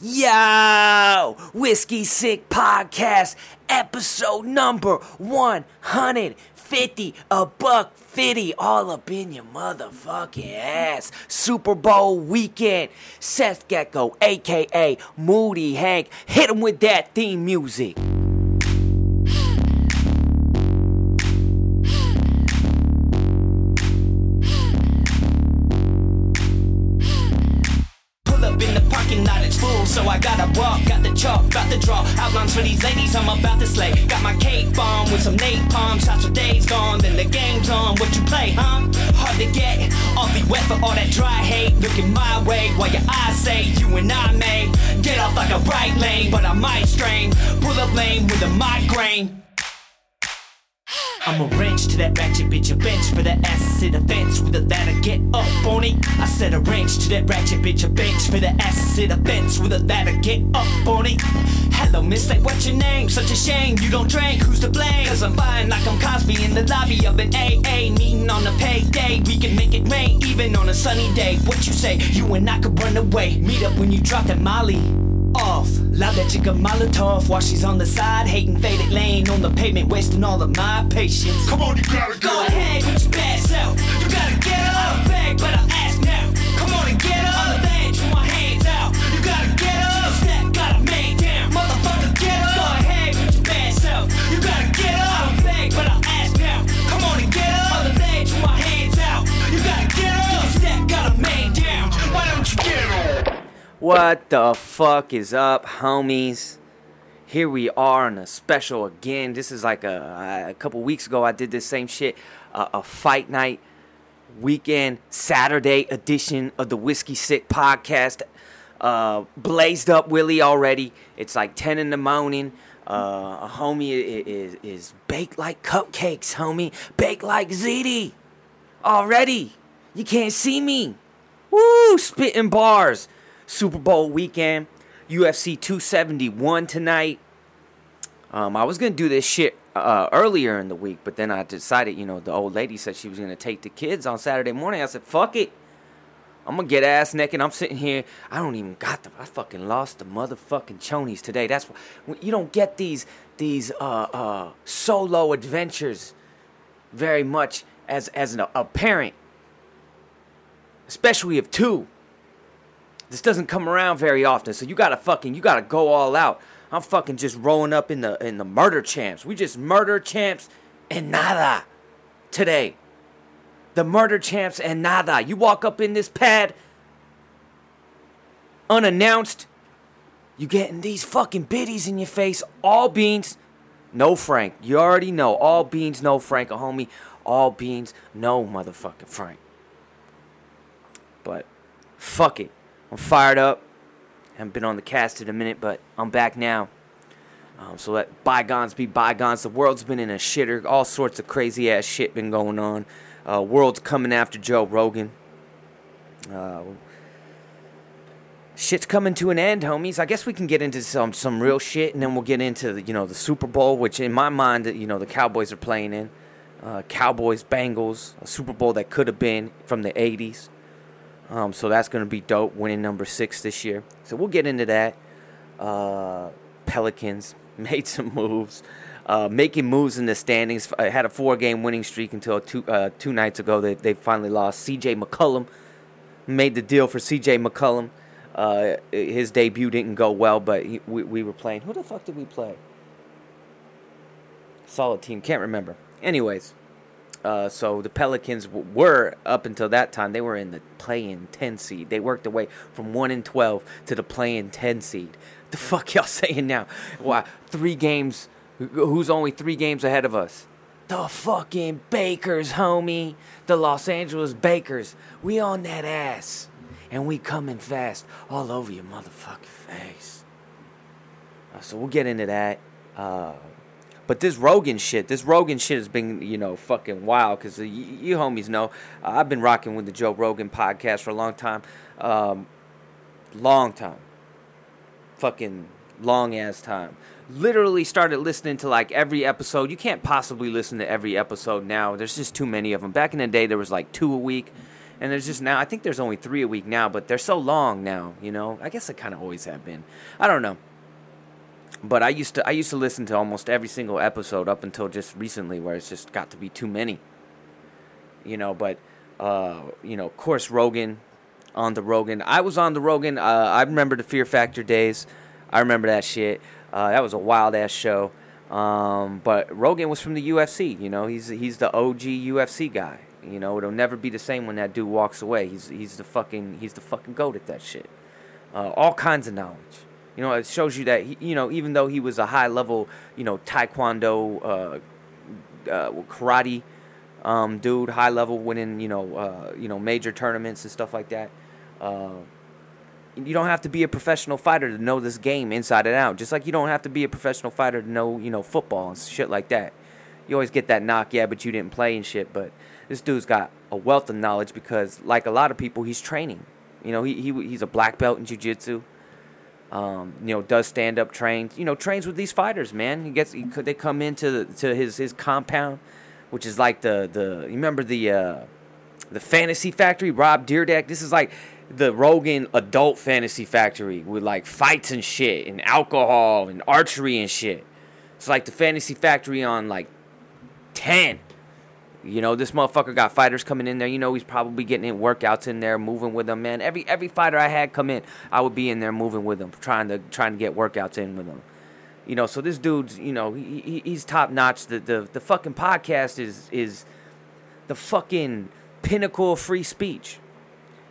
Yo, Whiskey Sick Podcast, episode number 150, a buck 50, all up in your motherfucking ass. Super Bowl weekend. Seth Gecko, aka Moody Hank, hit him with that theme music. Got the draw. Outlines for these ladies, I'm about to slay. Got my cake bomb with some napalm. Shots your days gone, then the game's on. What you play, huh? Hard to get. Awfully wet for all that dry hate. Looking my way while your eyes say you and I may get off like a right lane, but I might strain. Pull up lane with a migraine. I'm a wrench to that ratchet bitch, a bench for that the fence with a ladder, get up on it. I said a wrench to that ratchet bitch, a bench for the the fence with a ladder, get up on it. Hello, miss, like what's your name? Such a shame you don't drink, who's to blame? Cause I'm fine like I'm Cosby in the lobby of an AA, meeting on a payday. We can make it rain even on a sunny day. What you say? You and I could run away. Meet up when you drop that Molly off. Loud that chick a Molotov while she's on the side, hating faded lane on the pavement, wasting all of my patience. Come on, you gotta Go go. ahead with your bad self. You gotta get up. Beg, but I ask now. Come on and get up. What the fuck is up, homies? Here we are on a special again. This is like a, a couple weeks ago. I did this same shit, uh, a fight night weekend Saturday edition of the Whiskey Sick podcast. Uh, blazed up Willie already. It's like ten in the morning. Uh, a homie is is baked like cupcakes, homie. Baked like ziti already. You can't see me. Woo! Spitting bars. Super Bowl weekend. UFC 271 tonight. Um, I was gonna do this shit uh, earlier in the week, but then I decided, you know, the old lady said she was gonna take the kids on Saturday morning. I said, "Fuck it, I'm gonna get ass naked." I'm sitting here. I don't even got the. I fucking lost the motherfucking chonies today. That's why you don't get these these uh, uh, solo adventures very much as as an, a parent, especially of two. This doesn't come around very often, so you gotta fucking you gotta go all out. I'm fucking just rolling up in the in the murder champs. We just murder champs and nada today. The murder champs and nada. You walk up in this pad unannounced. You getting these fucking biddies in your face. All beans, no Frank. You already know. All beans, no Frank, a homie. All beans, no motherfucking Frank. But fuck it. I'm fired up. Haven't been on the cast in a minute, but I'm back now. Um, so let bygones be bygones. The world's been in a shitter. All sorts of crazy ass shit been going on. Uh, world's coming after Joe Rogan. Uh, shit's coming to an end, homies. I guess we can get into some some real shit, and then we'll get into the, you know the Super Bowl, which in my mind, you know the Cowboys are playing in. Uh, Cowboys Bengals, a Super Bowl that could have been from the '80s. Um, so that's going to be dope, winning number six this year. So we'll get into that. Uh, Pelicans made some moves, uh, making moves in the standings. I had a four-game winning streak until two uh, two nights ago. They they finally lost. C.J. McCollum made the deal for C.J. McCollum. Uh, his debut didn't go well, but he, we we were playing. Who the fuck did we play? Solid team. Can't remember. Anyways, uh, so the Pelicans w- were up until that time. They were in the play-in ten seed. They worked their way from one and twelve to the play-in ten seed. The fuck y'all saying now? Why three games? Who's only three games ahead of us? The fucking Bakers, homie. The Los Angeles Bakers. We on that ass, and we coming fast all over your motherfucking face. Uh, so we'll get into that. Uh, but this Rogan shit, this Rogan shit has been, you know, fucking wild. Cause you, you homies know, uh, I've been rocking with the Joe Rogan podcast for a long time, um, long time, fucking long ass time. Literally started listening to like every episode. You can't possibly listen to every episode now. There's just too many of them. Back in the day, there was like two a week, And there's just now, I think there's only three a week now, but they're so long now, you know. I guess they kind of always have been. I don't know. But I used to I used to listen to almost every single episode up until just recently, where it's just got to be too many. You know, but uh, you know, of course, Rogan on the Rogan. I was on the Rogan. Uh, I remember the Fear Factor days. I remember that shit. Uh, that was a wild ass show. Um, but Rogan was from the UFC. You know, he's he's the OG UFC guy. You know, it'll never be the same when that dude walks away. He's he's the fucking he's the fucking goat at that shit. Uh, all kinds of knowledge. You know, it shows you that he, you know even though he was a high level you know taekwondo, uh, uh, karate um, dude, high level winning you know uh, you know major tournaments and stuff like that. Uh, you don't have to be a professional fighter to know this game inside and out. Just like you don't have to be a professional fighter to know you know football and shit like that. You always get that knock, yeah, but you didn't play and shit. But this dude's got a wealth of knowledge because, like a lot of people, he's training. You know, he, he he's a black belt in jiu-jitsu. Um, you know, does stand up trains. You know, trains with these fighters, man. He gets he, they come into the, to his his compound, which is like the the you remember the uh, the Fantasy Factory, Rob Dyrdek. This is like the Rogan Adult Fantasy Factory with like fights and shit and alcohol and archery and shit. It's like the Fantasy Factory on like ten. You know, this motherfucker got fighters coming in there. You know, he's probably getting in workouts in there, moving with them, man. Every every fighter I had come in, I would be in there moving with them, trying to trying to get workouts in with them. You know, so this dude's, you know, he, he he's top notch. The, the the fucking podcast is is the fucking pinnacle of free speech.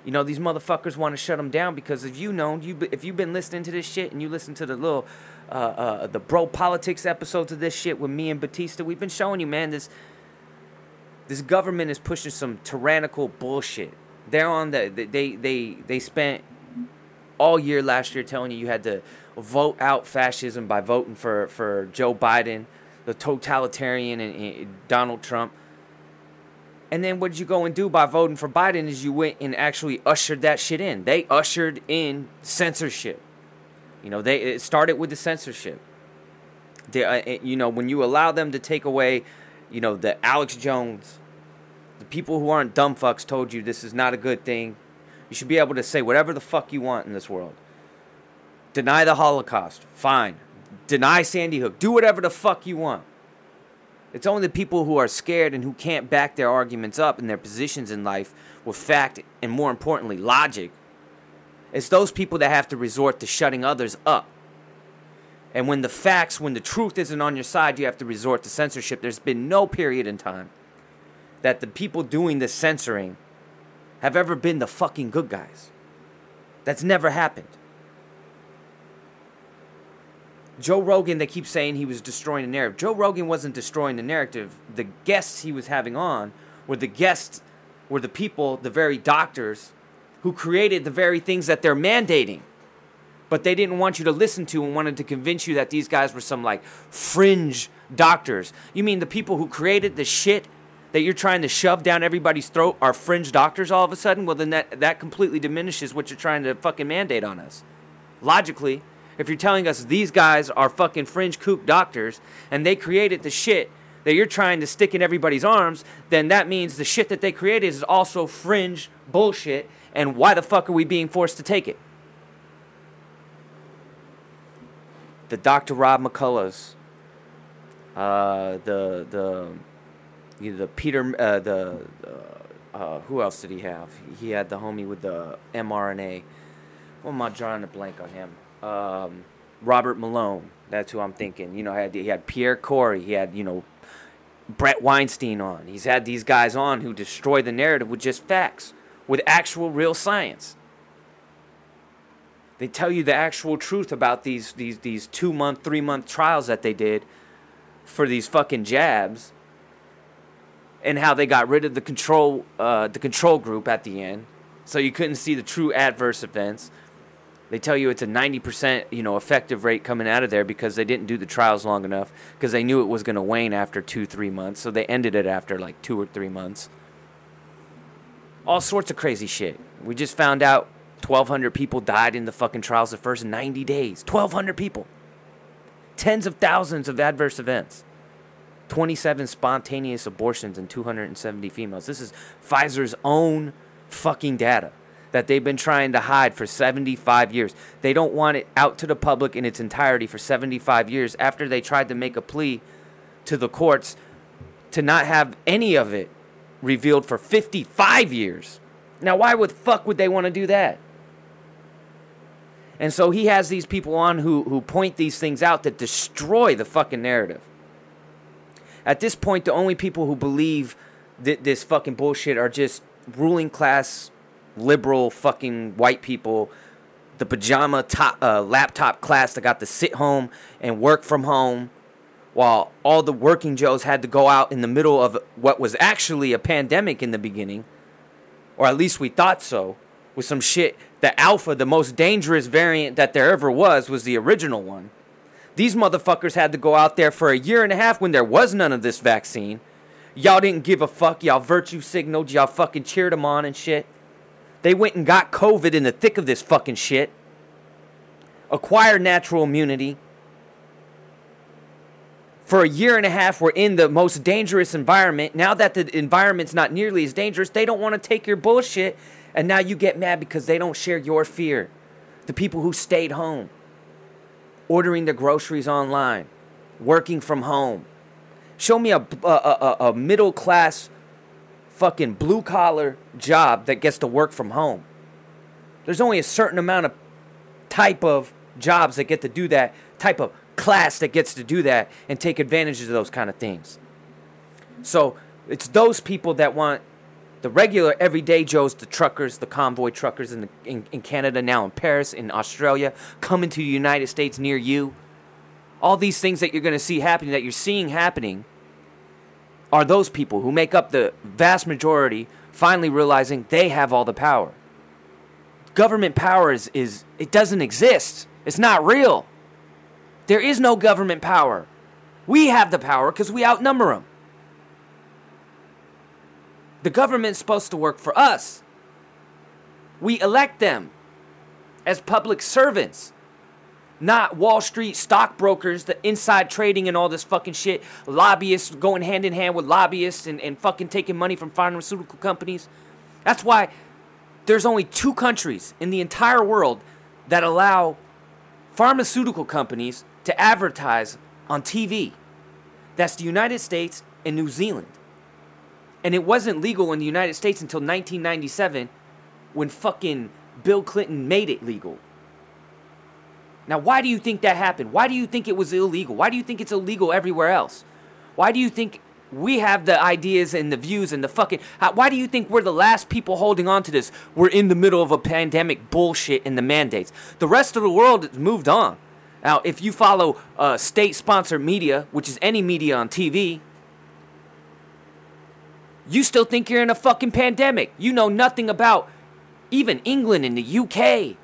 You know, these motherfuckers want to shut them down because if you know, you if you've been listening to this shit and you listen to the little uh, uh, the bro politics episodes of this shit with me and Batista, we've been showing you, man, this this government is pushing some tyrannical bullshit. They're on the they they they spent all year last year telling you you had to vote out fascism by voting for for Joe Biden, the totalitarian and, and Donald Trump. And then what did you go and do by voting for Biden is you went and actually ushered that shit in. They ushered in censorship. You know, they it started with the censorship. They, uh, you know, when you allow them to take away you know, the Alex Jones, the people who aren't dumb fucks told you this is not a good thing. You should be able to say whatever the fuck you want in this world. Deny the Holocaust, fine. Deny Sandy Hook, do whatever the fuck you want. It's only the people who are scared and who can't back their arguments up and their positions in life with fact and, more importantly, logic. It's those people that have to resort to shutting others up. And when the facts, when the truth isn't on your side, you have to resort to censorship. There's been no period in time that the people doing the censoring have ever been the fucking good guys. That's never happened. Joe Rogan, they keep saying he was destroying the narrative. Joe Rogan wasn't destroying the narrative. The guests he was having on were the guests, were the people, the very doctors who created the very things that they're mandating but they didn't want you to listen to and wanted to convince you that these guys were some like fringe doctors. You mean the people who created the shit that you're trying to shove down everybody's throat are fringe doctors all of a sudden? Well, then that, that completely diminishes what you're trying to fucking mandate on us. Logically, if you're telling us these guys are fucking fringe kook doctors and they created the shit that you're trying to stick in everybody's arms, then that means the shit that they created is also fringe bullshit. And why the fuck are we being forced to take it? The Dr. Rob McCulloughs, uh, the the you know, the Peter uh, the uh, uh, who else did he have? He had the homie with the mRNA. What am I drawing a blank on him? Um, Robert Malone. That's who I'm thinking. You know, had he had Pierre Kory. He had you know Bret Weinstein on. He's had these guys on who destroy the narrative with just facts, with actual real science. They tell you the actual truth about these these these two month, three month trials that they did for these fucking jabs, and how they got rid of the control uh, the control group at the end, so you couldn't see the true adverse events. They tell you it's a 90% you know effective rate coming out of there because they didn't do the trials long enough because they knew it was going to wane after two three months, so they ended it after like two or three months. All sorts of crazy shit. We just found out 1,200 people died in the fucking trials the first 90 days. 1,200 people. Tens of thousands of adverse events. 27 spontaneous abortions and 270 females. This is Pfizer's own fucking data that they've been trying to hide for 75 years. They don't want it out to the public in its entirety for 75 years after they tried to make a plea to the courts to not have any of it revealed for 55 years. Now, why would fuck would they want to do that? And so he has these people on who, who point these things out that destroy the fucking narrative. At this point, the only people who believe this fucking bullshit are just ruling class, liberal fucking white people, the pajama top, uh, laptop class that got to sit home and work from home, while all the working Joes had to go out in the middle of what was actually a pandemic in the beginning, or at least we thought so, with some shit. The Alpha, the most dangerous variant that there ever was, was the original one. These motherfuckers had to go out there for a year and a half when there was none of this vaccine. Y'all didn't give a fuck. Y'all virtue signaled. Y'all fucking cheered them on and shit. They went and got COVID in the thick of this fucking shit. Acquired natural immunity. For a year and a half, we're in the most dangerous environment. Now that the environment's not nearly as dangerous, they don't want to take your bullshit. And now you get mad because they don't share your fear. The people who stayed home ordering their groceries online, working from home. Show me a, a, a, a middle class fucking blue collar job that gets to work from home. There's only a certain amount of type of jobs that get to do that, type of class that gets to do that and take advantage of those kind of things. So it's those people that want the regular everyday Joes, the truckers, the convoy truckers in, the, in, in Canada, now in Paris, in Australia, coming to the United States near you. All these things that you're going to see happening, that you're seeing happening, are those people who make up the vast majority finally realizing they have all the power. Government power is, is it doesn't exist. It's not real. There is no government power. We have the power because we outnumber them. The government's supposed to work for us. We elect them as public servants, not Wall Street stockbrokers, the inside trading and all this fucking shit, lobbyists going hand in hand with lobbyists and, and fucking taking money from pharmaceutical companies. That's why there's only two countries in the entire world that allow pharmaceutical companies to advertise on TV. That's the United States and New Zealand. And it wasn't legal in the United States until 1997 when fucking Bill Clinton made it legal. Now, why do you think that happened? Why do you think it was illegal? Why do you think it's illegal everywhere else? Why do you think we have the ideas and the views and the fucking. Why do you think we're the last people holding on to this? We're in the middle of a pandemic bullshit and the mandates. The rest of the world has moved on. Now, if you follow uh, state sponsored media, which is any media on TV, you still think you're in a fucking pandemic. You know nothing about even England and the UK.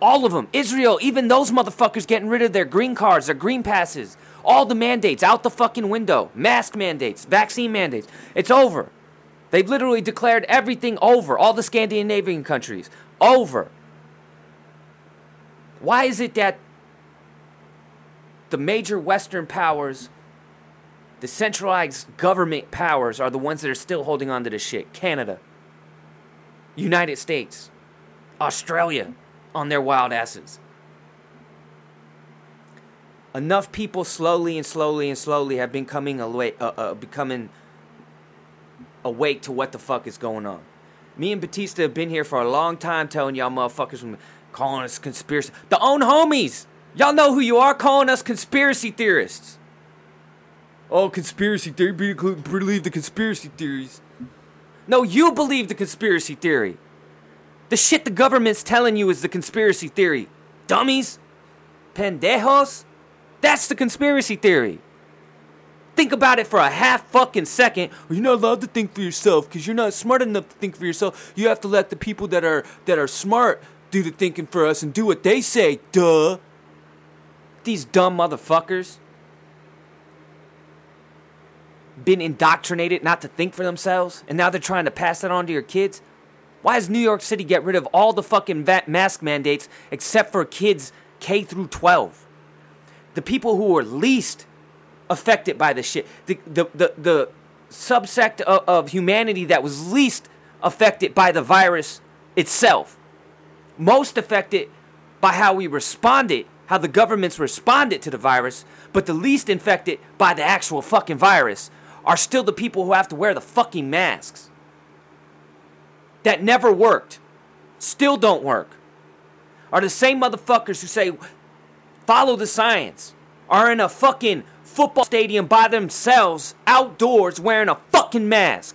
All of them. Israel, even those motherfuckers getting rid of their green cards, their green passes. All the mandates out the fucking window. Mask mandates, vaccine mandates. It's over. They've literally declared everything over. All the Scandinavian countries. Over. Why is it that the major Western powers the centralized government powers are the ones that are still holding on to this shit. Canada, United States, Australia on their wild asses. Enough people slowly and slowly and slowly have been coming away, uh, uh, becoming awake to what the fuck is going on. Me and Batista have been here for a long time telling y'all motherfuckers from calling us conspiracy. The own homies! Y'all know who you are calling us conspiracy theorists. Oh, conspiracy theory. Believe the conspiracy theories. No, you believe the conspiracy theory. The shit the government's telling you is the conspiracy theory. Dummies? Pendejos? That's the conspiracy theory. Think about it for a half fucking second. You're not allowed to think for yourself because you're not smart enough to think for yourself. You have to let the people that are that are smart do the thinking for us and do what they say. Duh. These dumb motherfuckers been indoctrinated not to think for themselves, and now they're trying to pass that on to your kids? Why does New York City get rid of all the fucking mask mandates except for kids K through 12? The people who are least affected by this shit, the, the, the, the subsect of, of humanity that was least affected by the virus itself. Most affected by how we responded, how the governments responded to the virus, but the least infected by the actual fucking virus are still the people who have to wear the fucking masks. That never worked, still don't work. Are the same motherfuckers who say, follow the science, are in a fucking football stadium by themselves, outdoors, wearing a fucking mask.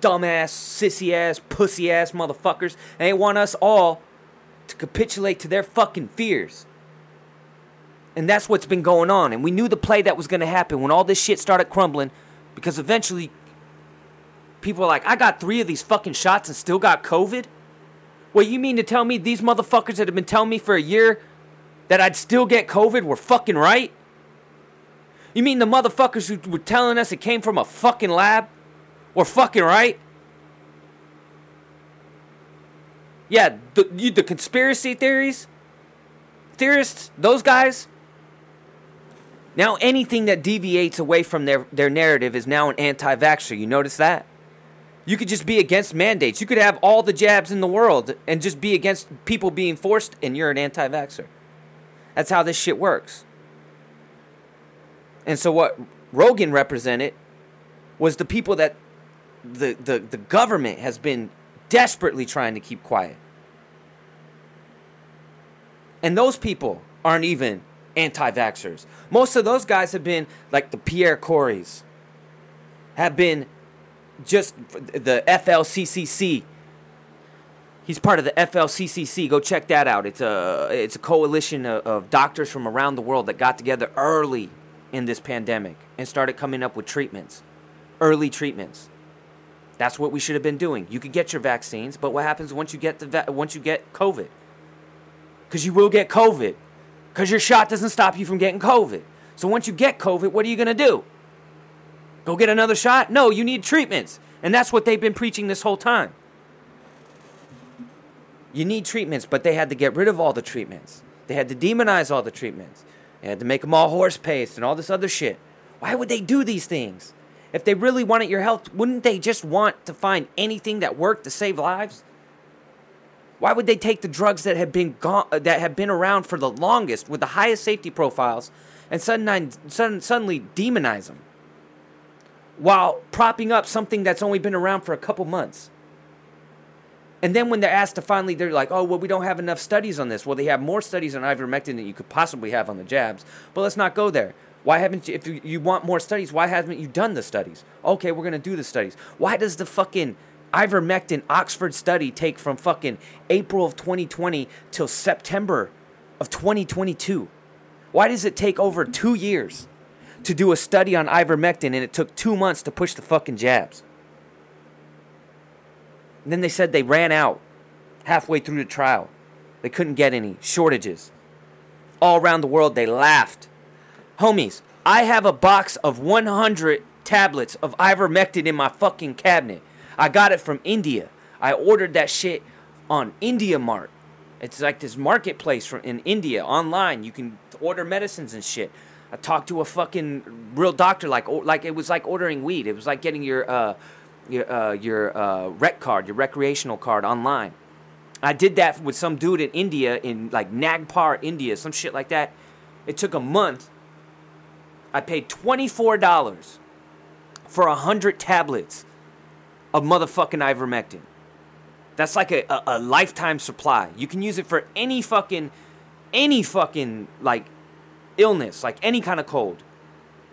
Dumbass, sissy ass, pussy ass motherfuckers. And they want us all to capitulate to their fucking fears. And that's what's been going on. And we knew the play that was going to happen when all this shit started crumbling because eventually people are like, I got three of these fucking shots and still got COVID? Well, you mean to tell me these motherfuckers that have been telling me for a year that I'd still get COVID were fucking right? You mean the motherfuckers who were telling us it came from a fucking lab were fucking right? Yeah, the, you, the conspiracy theories, theorists, those guys. Now anything that deviates away from their, their narrative is now an anti vaxxer. You notice that? You could just be against mandates. You could have all the jabs in the world and just be against people being forced, and you're an anti vaxxer. That's how this shit works. And so, what Rogan represented was the people that the, the, the government has been desperately trying to keep quiet. And those people aren't even anti vaxxers. Most of those guys have been like the Pierre Korys, have been just the FLCCC. He's part of the FLCCC. Go check that out. It's a it's a coalition of, of doctors from around the world that got together early in this pandemic and started coming up with treatments, early treatments. That's what we should have been doing. You can get your vaccines, but what happens once you get the va- once you get COVID? Because you will get COVID. Because your shot doesn't stop you from getting COVID. So once you get COVID, what are you gonna do? Go get another shot? No, you need treatments, and that's what they've been preaching this whole time. You need treatments, but they had to get rid of all the treatments. They had to demonize all the treatments. They had to make them all horse paste and all this other shit. Why would they do these things? If they really wanted your health, wouldn't they just want to find anything that worked to save lives? Why would they take the drugs that have been gone, uh, that have been around for the longest with the highest safety profiles and suddenly, suddenly demonize them while propping up something that's only been around for a couple months? And then when they're asked to finally, they're like, oh, well, we don't have enough studies on this. Well, they have more studies on ivermectin than you could possibly have on the jabs. But let's not go there. Why haven't you, if you, you want more studies, why haven't you done the studies? Okay, we're going to do the studies. Why does the fucking ivermectin Oxford study take from fucking April of 2020 till September of 2022? Why does it take over two years to do a study on ivermectin and it took two months to push the fucking jabs? And then they said they ran out halfway through the trial. They couldn't get any shortages. All around the world, they laughed. Homies, I have a box of 100 tablets of ivermectin in my fucking cabinet. I got it from India. I ordered that shit on India Mart. It's like this marketplace from in India online. You can order medicines and shit. I talked to a fucking real doctor like like it was like ordering weed. It was like getting your uh, your uh, your uh, rec card, your recreational card online. I did that with some dude in India, in like Nagpur, India, some shit like that. It took a month. I paid twenty four dollars for a hundred tablets of motherfucking ivermectin. That's like a, a, a lifetime supply. You can use it for any fucking any fucking like illness, like any kind of cold.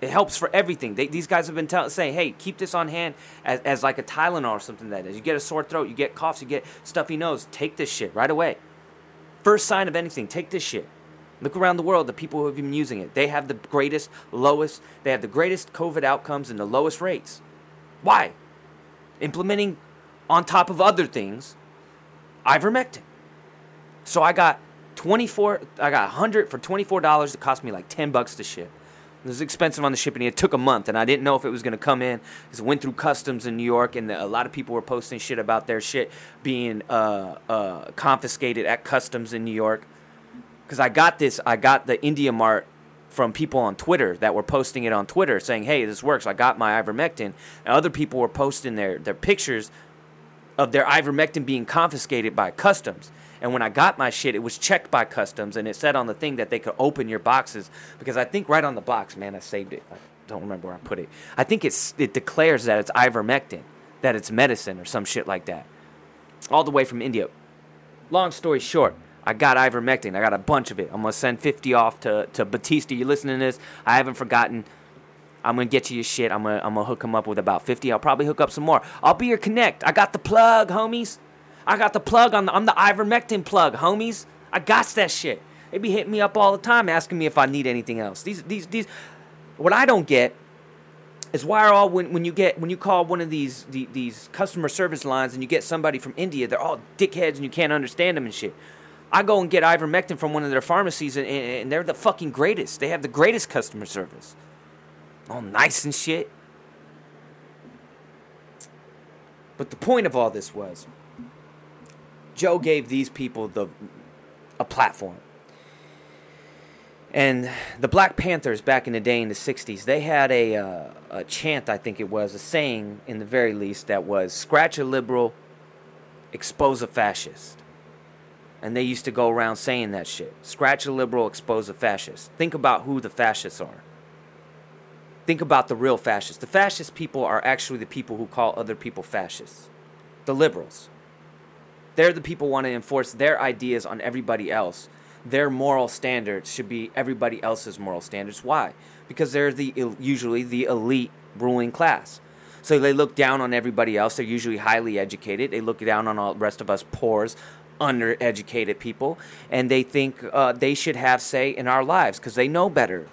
It helps for everything. They, these guys have been tell, saying, "Hey, keep this on hand as, as like a Tylenol or something that is. You get a sore throat, you get coughs, you get stuffy nose. Take this shit right away. First sign of anything, take this shit. Look around the world, the people who have been using it. They have the greatest, lowest. They have the greatest COVID outcomes and the lowest rates. Why? Implementing, on top of other things, ivermectin. So I got 24. I got 100 for 24 dollars. It cost me like 10 bucks to ship. It was expensive on the shipping. It took a month, and I didn't know if it was going to come in. It went through customs in New York, and the, a lot of people were posting shit about their shit being uh, uh, confiscated at customs in New York. Because I got this, I got the India Mart from people on Twitter that were posting it on Twitter saying, "Hey, this works. I got my ivermectin." And other people were posting their their pictures of their ivermectin being confiscated by customs. And when I got my shit, it was checked by customs, and it said on the thing that they could open your boxes because I think right on the box, man, I saved it. I don't remember where I put it. I think it's it declares that it's ivermectin, that it's medicine or some shit like that. All the way from India. Long story short, I got ivermectin. I got a bunch of it. I'm gonna send 50 off to to Batista. You listening to this? I haven't forgotten. I'm gonna get you your shit. I'm gonna I'm gonna hook him up with about 50. I'll probably hook up some more. I'll be your connect. I got the plug, homies. I got the plug on the I'm the ivermectin plug, homies. I got that shit. They be hitting me up all the time asking me if I need anything else. These these these what I don't get is why are all when, when you get when you call one of these the, these customer service lines and you get somebody from India, they're all dickheads and you can't understand them and shit. I go and get ivermectin from one of their pharmacies and, and they're the fucking greatest. They have the greatest customer service. All nice and shit. But the point of all this was Joe gave these people the a platform. And the Black Panthers back in the day in the 60s, they had a, uh, a chant, I think it was, a saying in the very least, that was scratch a liberal, expose a fascist. And they used to go around saying that shit. Scratch a liberal, expose a fascist. Think about who the fascists are. Think about the real fascists. The fascist people are actually the people who call other people fascists. The liberals. They're the people who want to enforce their ideas on everybody else. Their moral standards should be everybody else's moral standards. Why? Because they're the usually the elite ruling class. So they look down on everybody else. They're usually highly educated. They look down on all the rest of us poors, undereducated people, and they think uh, they should have say in our lives because they know better.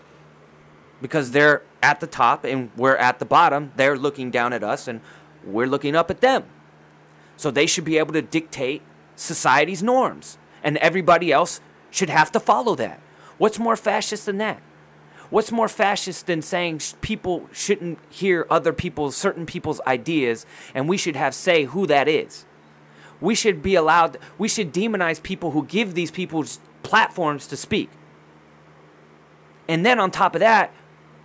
Because they're at the top and we're at the bottom. They're looking down at us and we're looking up at them. So they should be able to dictate society's norms, and everybody else should have to follow that. What's more fascist than that? What's more fascist than saying people shouldn't hear other people's, certain people's ideas, and we should have say who that is? We should be allowed, we should demonize people who give these people platforms to speak. And then on top of that,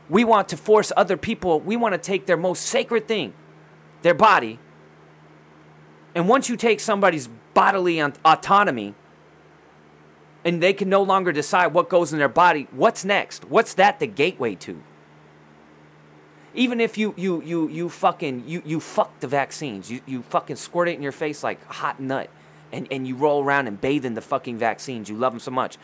we want to force other people, we want to take their most sacred thing, their body, and once you take somebody's bodily autonomy and they can no longer decide what goes in their body, what's next? What's that the gateway to? Even if you you you you fucking you you fuck the vaccines, you you fucking squirt it in your face like hot nut, and and you roll around and bathe in the fucking vaccines. You love them so much.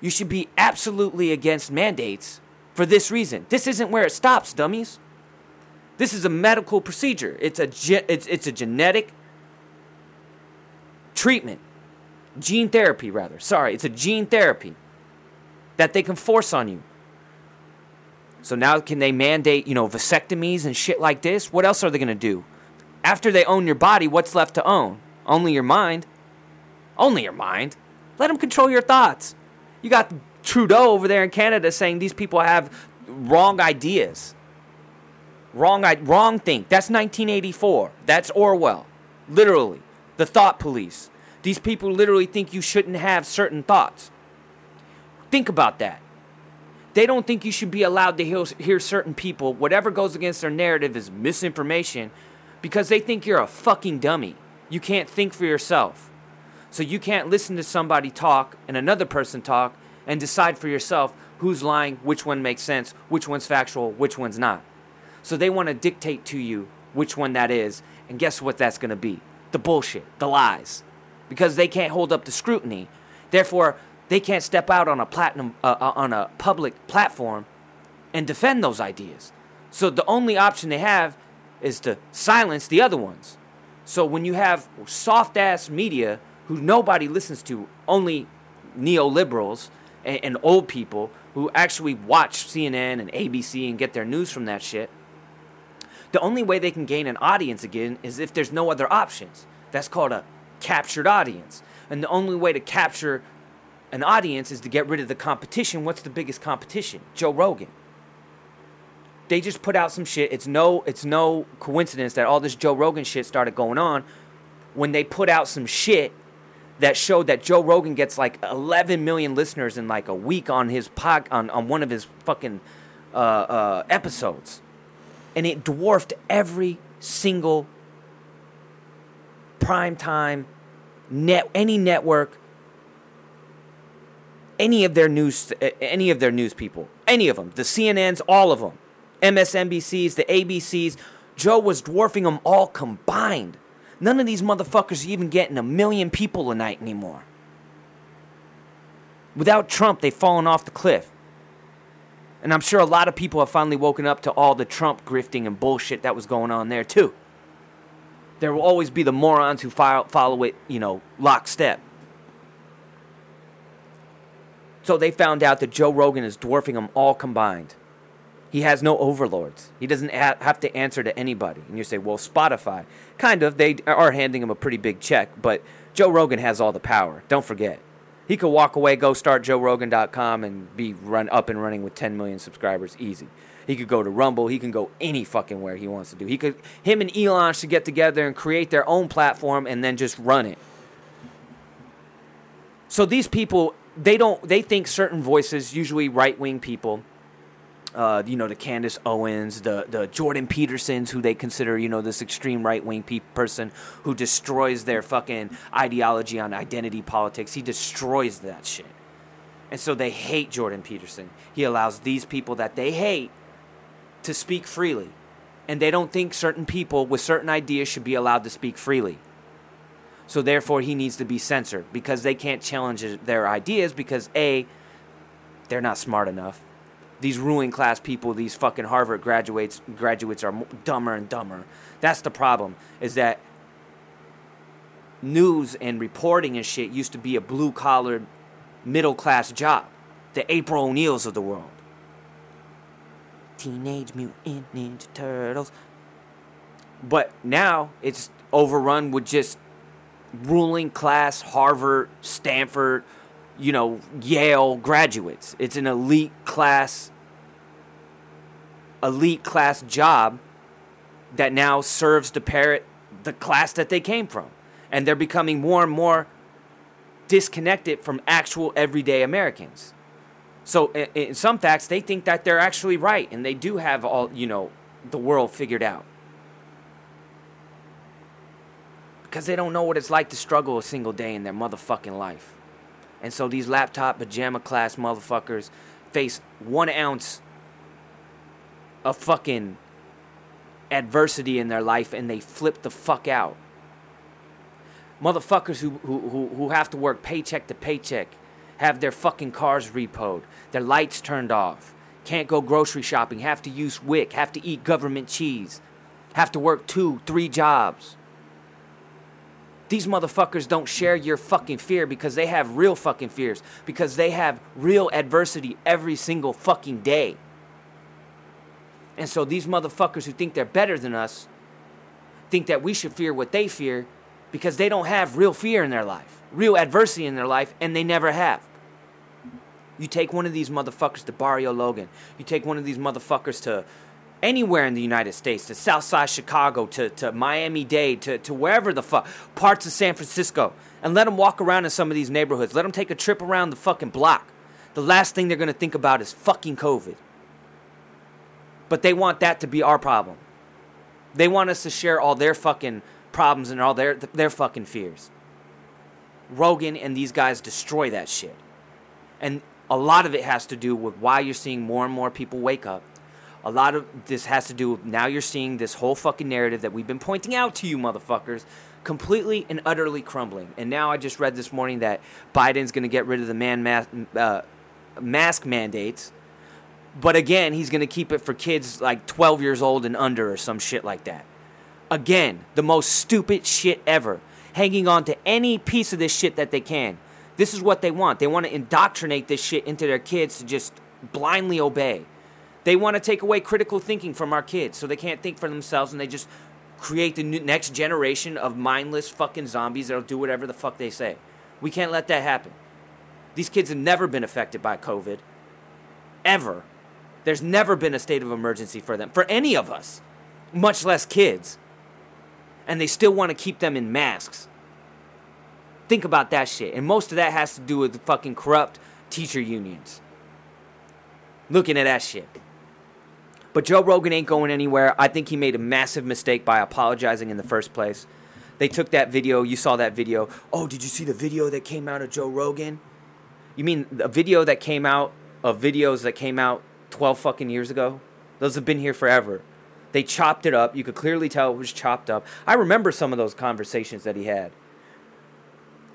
You should be absolutely against mandates for this reason. This isn't where it stops, dummies. This is a medical procedure. It's a ge- it's it's a genetic treatment, gene therapy rather. Sorry, it's a gene therapy that they can force on you. So now can they mandate, you know, vasectomies and shit like this? What else are they going to do? After they own your body, what's left to own? Only your mind. Only your mind. Let them control your thoughts. You got Trudeau over there in Canada saying these people have wrong ideas. Wrong, wrong think. That's 1984. That's Orwell. Literally. The thought police. These people literally think you shouldn't have certain thoughts. Think about that. They don't think you should be allowed to hear, hear certain people. Whatever goes against their narrative is misinformation because they think you're a fucking dummy. You can't think for yourself. So you can't listen to somebody talk and another person talk and decide for yourself who's lying, which one makes sense, which one's factual, which one's not. So they want to dictate to you which one that is, and guess what that's going to be? The bullshit, the lies. Because they can't hold up to scrutiny. Therefore, they can't step out on a platinum uh, uh, on a public platform and defend those ideas. So the only option they have is to silence the other ones. So when you have soft ass media who nobody listens to, only neoliberals and, and old people who actually watch CNN and ABC and get their news from that shit, the only way they can gain an audience again is if there's no other options. That's called a captured audience. And the only way to capture an audience is to get rid of the competition. What's the biggest competition? Joe Rogan. They just put out some shit. It's no it's no coincidence that all this Joe Rogan shit started going on when they put out some shit that showed that Joe Rogan gets like 11 million listeners in like a week on his pod on, on one of his fucking uh, uh, episodes, and it dwarfed every single prime time net any network any of their news any of their news people. Any of them. The CNNs all of them. MSNBCs the ABCs Joe was dwarfing them all combined. None of these motherfuckers are even getting a million people a night anymore. Without Trump they've fallen off the cliff. And I'm sure a lot of people have finally woken up to all the Trump grifting and bullshit that was going on there too. There will always be the morons who follow it, you know, lockstep. So they found out that Joe Rogan is dwarfing them all combined. He has no overlords. He doesn't have to answer to anybody. And you say, well, Spotify. Kind of. They are handing him a pretty big check, but Joe Rogan has all the power. Don't forget. He could walk away, go start joerogan.com, and be run up and running with 10 million subscribers easy. He could go to Rumble. He can go any fucking where he wants to do. He could him and Elon should get together and create their own platform and then just run it. So these people, they don't they think certain voices, usually right wing people, uh, you know, the Candace Owens, the the Jordan Petersons, who they consider, you know, this extreme right wing pe- person who destroys their fucking ideology on identity politics. He destroys that shit. And so they hate Jordan Peterson. He allows these people that they hate to speak freely. And they don't think certain people with certain ideas should be allowed to speak freely. So therefore, he needs to be censored because they can't challenge their ideas because A, they're not smart enough. These ruling class people, these fucking Harvard graduates, graduates are dumber and dumber. That's the problem. Is that news and reporting and shit used to be a blue collar, middle class job. The April O'Neils of the world. Teenage Mutant Ninja Turtles. But now it's overrun with just ruling class Harvard, Stanford, you know, Yale graduates. It's an elite class elite class job that now serves to parrot the class that they came from. And they're becoming more and more disconnected from actual everyday Americans. So in some facts, they think that they're actually right, and they do have all you know the world figured out because they don't know what it's like to struggle a single day in their motherfucking life. And so these laptop pajama class motherfuckers face one ounce of fucking adversity in their life and they flip the fuck out. Motherfuckers who, who, who have to work paycheck to paycheck have their fucking cars repoed, their lights turned off, can't go grocery shopping, have to use WIC, have to eat government cheese, have to work two, three jobs. These motherfuckers don't share your fucking fear because they have real fucking fears, because they have real adversity every single fucking day. And so these motherfuckers who think they're better than us think that we should fear what they fear because they don't have real fear in their life, real adversity in their life, and they never have. You take one of these motherfuckers to Barrio Logan. You take one of these motherfuckers to anywhere in the United States, to Southside Chicago, to, to Miami Dade, to, to wherever the fuck, parts of San Francisco, and let them walk around in some of these neighborhoods. Let them take a trip around the fucking block. The last thing they're gonna think about is fucking COVID. But they want that to be our problem. They want us to share all their fucking problems and all their their fucking fears. Rogan and these guys destroy that shit. And a lot of it has to do with why you're seeing more and more people wake up. A lot of this has to do with now you're seeing this whole fucking narrative that we've been pointing out to you, motherfuckers, completely and utterly crumbling. And now I just read this morning that Biden's going to get rid of the man mask, uh, mask mandates. But again, he's going to keep it for kids like 12 years old and under or some shit like that. Again, the most stupid shit ever. Hanging on to any piece of this shit that they can. This is what they want. They want to indoctrinate this shit into their kids to just blindly obey. They want to take away critical thinking from our kids so they can't think for themselves and they just create the next generation of mindless fucking zombies that'll do whatever the fuck they say. We can't let that happen. These kids have never been affected by COVID. Ever. There's never been a state of emergency for them, for any of us, much less kids. And they still want to keep them in masks. Think about that shit. And most of that has to do with the fucking corrupt teacher unions. Looking at that shit. But Joe Rogan ain't going anywhere. I think he made a massive mistake by apologizing in the first place. They took that video. You saw that video. Oh, did you see the video that came out of Joe Rogan? You mean a video that came out of videos that came out 12 fucking years ago? Those have been here forever. They chopped it up. You could clearly tell it was chopped up. I remember some of those conversations that he had.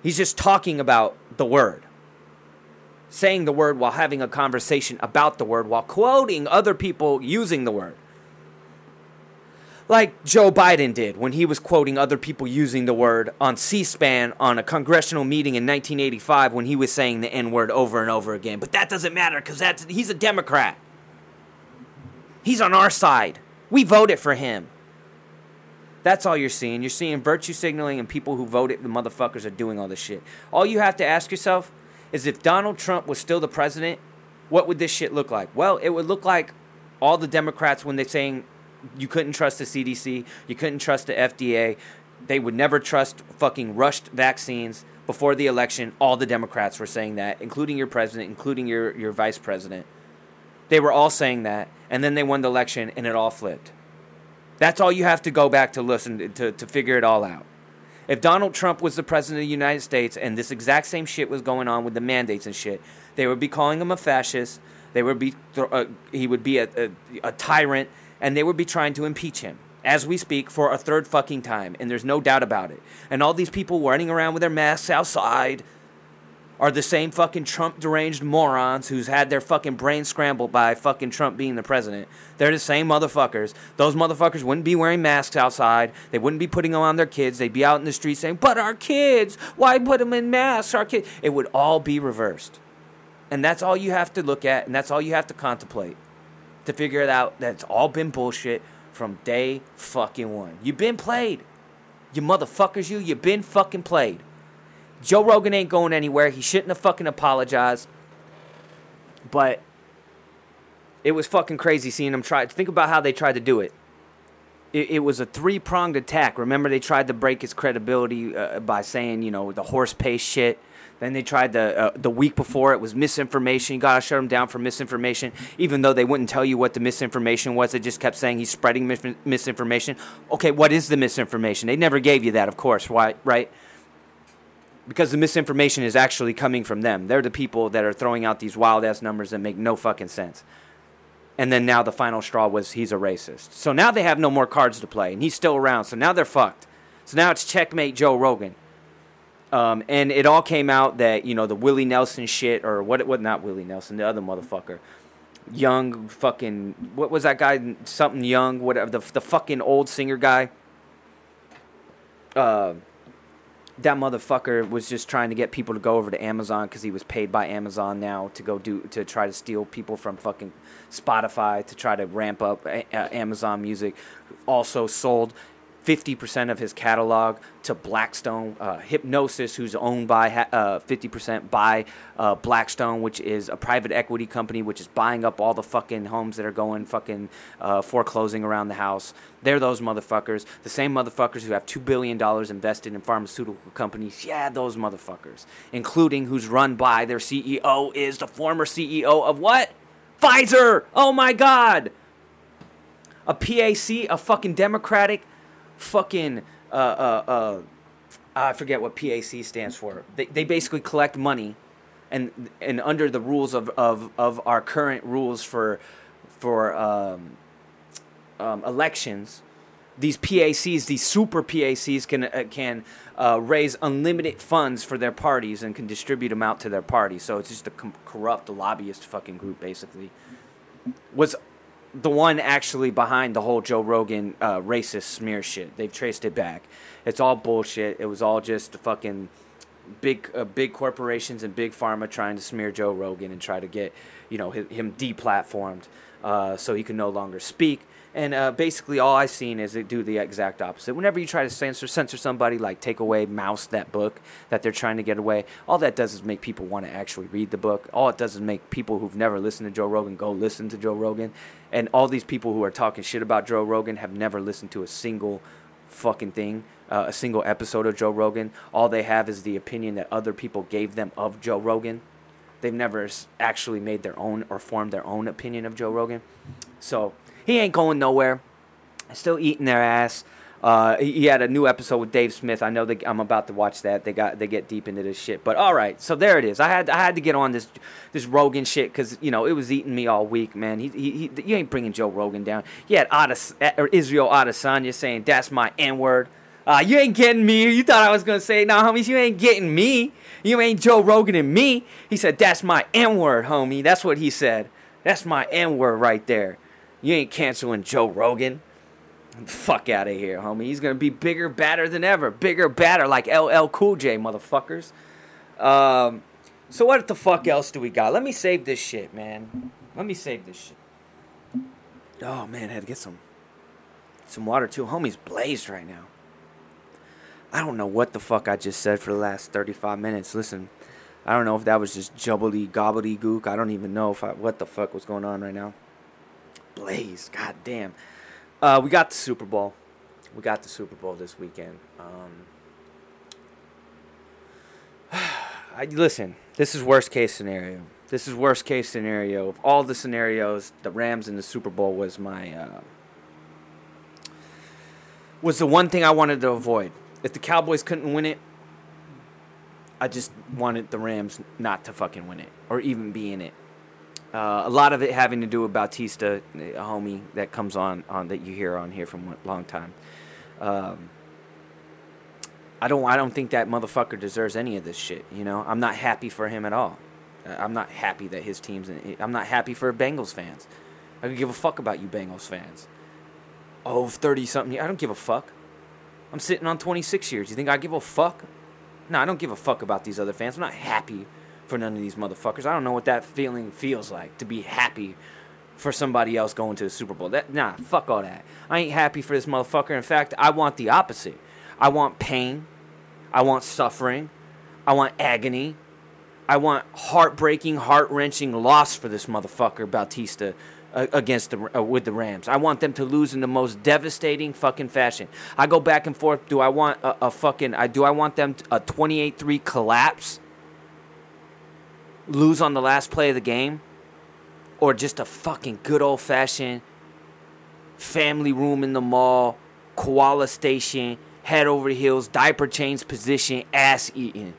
He's just talking about the word saying the word while having a conversation about the word while quoting other people using the word. Like Joe Biden did when he was quoting other people using the word on C SPAN on a congressional meeting in 1985 when he was saying the N word over and over again. But that doesn't matter because he's a Democrat. He's on our side. We voted for him. That's all you're seeing. You're seeing virtue signaling and people who voted, the motherfuckers are doing all this shit. All you have to ask yourself is if Donald Trump was still the president, what would this shit look like? Well, it would look like all the Democrats when they're saying you couldn't trust the CDC, you couldn't trust the FDA, they would never trust fucking rushed vaccines before the election. All the Democrats were saying that, including your president, including your, your vice president. They were all saying that, and then they won the election and it all flipped. That's all you have to go back to listen to, to figure it all out. If Donald Trump was the president of the United States and this exact same shit was going on with the mandates and shit, they would be calling him a fascist. They would be uh, he would be a, a, a tyrant, and they would be trying to impeach him as we speak for a third fucking time, and there's no doubt about it. And all these people running around with their masks outside are the same fucking Trump deranged morons who's had their fucking brain scrambled by fucking Trump being the president. They're the same motherfuckers. Those motherfuckers wouldn't be wearing masks outside. They wouldn't be putting them on their kids. They'd be out in the street saying, "But our kids, why put them in masks? Our kids." It would all be reversed. And that's all you have to look at and that's all you have to contemplate to figure it out that it's all been bullshit from day fucking one. You've been played. You motherfuckers, you, you've been fucking played. Joe Rogan ain't going anywhere. He shouldn't have fucking apologized. But it was fucking crazy seeing him try. Think about how they tried to do it. It, it was a three pronged attack. Remember, they tried to break his credibility uh, by saying, you know, the horse paste shit. Then they tried the uh, the week before it was misinformation. You gotta shut him down for misinformation, even though they wouldn't tell you what the misinformation was. They just kept saying he's spreading mis- misinformation. Okay, what is the misinformation? They never gave you that, of course. Why? Right? Because the misinformation is actually coming from them. They're the people that are throwing out these wild ass numbers that make no fucking sense. And then now the final straw was he's a racist. So now they have no more cards to play, and he's still around. So now they're fucked. So now it's checkmate Joe Rogan. Um, and it all came out that you know the Willie Nelson shit or what? What? Not Willie Nelson, the other motherfucker, young fucking what was that guy? Something young, whatever. The the fucking old singer guy. Uh, that motherfucker was just trying to get people to go over to Amazon because he was paid by Amazon now to go do to try to steal people from fucking Spotify to try to ramp up a- a- Amazon Music. Also sold 50% of his catalog to Blackstone uh, Hipgnosis, who's owned by uh, 50% by uh, Blackstone, which is a private equity company, which is buying up all the fucking homes that are going fucking uh, foreclosing around the house. They're those motherfuckers. The same motherfuckers who have $2 billion invested in pharmaceutical companies. Yeah, those motherfuckers. Including who's run by their CEO is the former CEO of what? Pfizer! Oh my God! A PAC, a fucking Democratic fucking uh, uh, uh, I forget what PAC stands for. They, they basically collect money, and and under the rules of, of, of our current rules for for um, um, elections, these PACs, these super PACs, can uh, can uh, raise unlimited funds for their parties and can distribute them out to their parties. So it's just a com- corrupt lobbyist fucking group, basically. Was the one actually behind the whole Joe Rogan uh, racist smear shit. They've traced it back. It's all bullshit. It was all just fucking big uh, big corporations and big pharma trying to smear Joe Rogan and try to get you know him deplatformed uh, so he can no longer speak. And uh, basically, all I've seen is do the exact opposite. Whenever you try to censor censor somebody, like take away, Maus that book that they're trying to get away, all that does is make people want to actually read the book. All it does is make people who've never listened to Joe Rogan go listen to Joe Rogan. And all these people who are talking shit about Joe Rogan have never listened to a single fucking thing uh, a single episode of Joe Rogan. All they have is the opinion that other people gave them of Joe Rogan. They've never actually made their own or formed their own opinion of Joe Rogan. So he ain't going nowhere. Still eating their ass. Uh, he had a new episode with Dave Smith. I know that I'm about to watch that. They got they get deep into this shit. But all right, so there it is. I had I had to get on this this Rogan shit because you know it was eating me all week, man. He, he, he you ain't bringing Joe Rogan down. You had Adas, or Israel Adesanya saying that's my N word. Uh, you ain't getting me. You thought I was gonna say, nah, homies, you ain't getting me. You ain't Joe Rogan and me. He said, that's my N word, homie. That's what he said. That's my N word right there. You ain't canceling Joe Rogan. Fuck out of here, homie. He's gonna be bigger, badder than ever. Bigger, badder, like LL Cool J, motherfuckers. Um, so what the fuck else do we got? Let me save this shit, man. Let me save this shit. Oh man, I had to get some some water too. Homie's blazed right now. I don't know what the fuck I just said for the last 35 minutes. Listen, I don't know if that was just jubbly gobbledygook. I don't even know if I, what the fuck was going on right now. Blaze, god damn. Uh, we got the Super Bowl. We got the Super Bowl this weekend. Um, I listen. This is worst case scenario. This is worst case scenario of all the scenarios. The Rams in the Super Bowl was my uh, was the one thing I wanted to avoid if the Cowboys couldn't win it, I just wanted the Rams not to fucking win it or even be in it. Uh, a lot of it having to do with Bautista, a homie that comes on, on that you hear on here from a long time. Um, I don't I don't think that motherfucker deserves any of this shit. You know, I'm not happy for him at all. Uh, I'm not happy that his team's. In, I'm not happy for Bengals fans. I don't give a fuck about you Bengals fans. Oh, 30 something. I don't give a fuck. I'm sitting on 26 years. You think I give a fuck? No, I don't give a fuck about these other fans. I'm not happy for none of these motherfuckers. I don't know what that feeling feels like to be happy for somebody else going to the Super Bowl. That nah, fuck all that. I ain't happy for this motherfucker. In fact, I want the opposite. I want pain. I want suffering. I want agony. I want heartbreaking, heart wrenching loss for this motherfucker Bautista against the uh, with the Rams. I want them to lose in the most devastating fucking fashion. I go back and forth. Do I want a, a fucking? I do I want them to, a 28-3 collapse? Lose on the last play of the game, or just a fucking good old fashioned family room in the mall, koala station, head over heels, diaper change position, ass eating,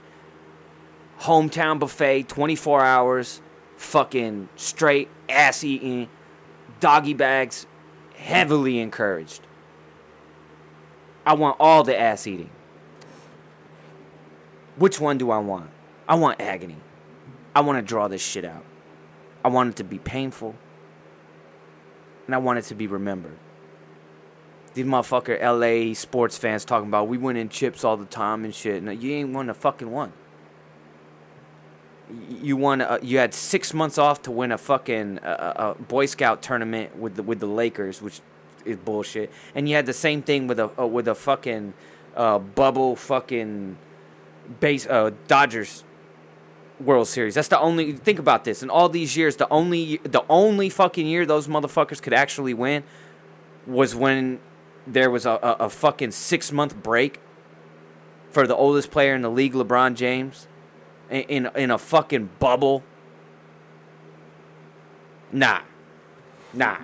hometown buffet, 24 hours, fucking straight ass eating doggy bags heavily encouraged. I want all the ass eating. Which one do I want? I want agony. I want to draw this shit out. I want it to be painful. And I want it to be remembered. These motherfucker LA sports fans talking about we win in chips all the time and shit. No, you ain't won a fucking one you won. A, you had six months off to win a fucking uh, a Boy Scout tournament with the with the Lakers, which is bullshit. And you had the same thing with a uh, with a fucking uh, bubble fucking base uh, Dodgers World Series. That's the only. Think about this. In all these years, the only the only fucking year those motherfuckers could actually win was when there was a, a, a fucking six month break for the oldest player in the league, LeBron James in in a fucking bubble. Nah, nah.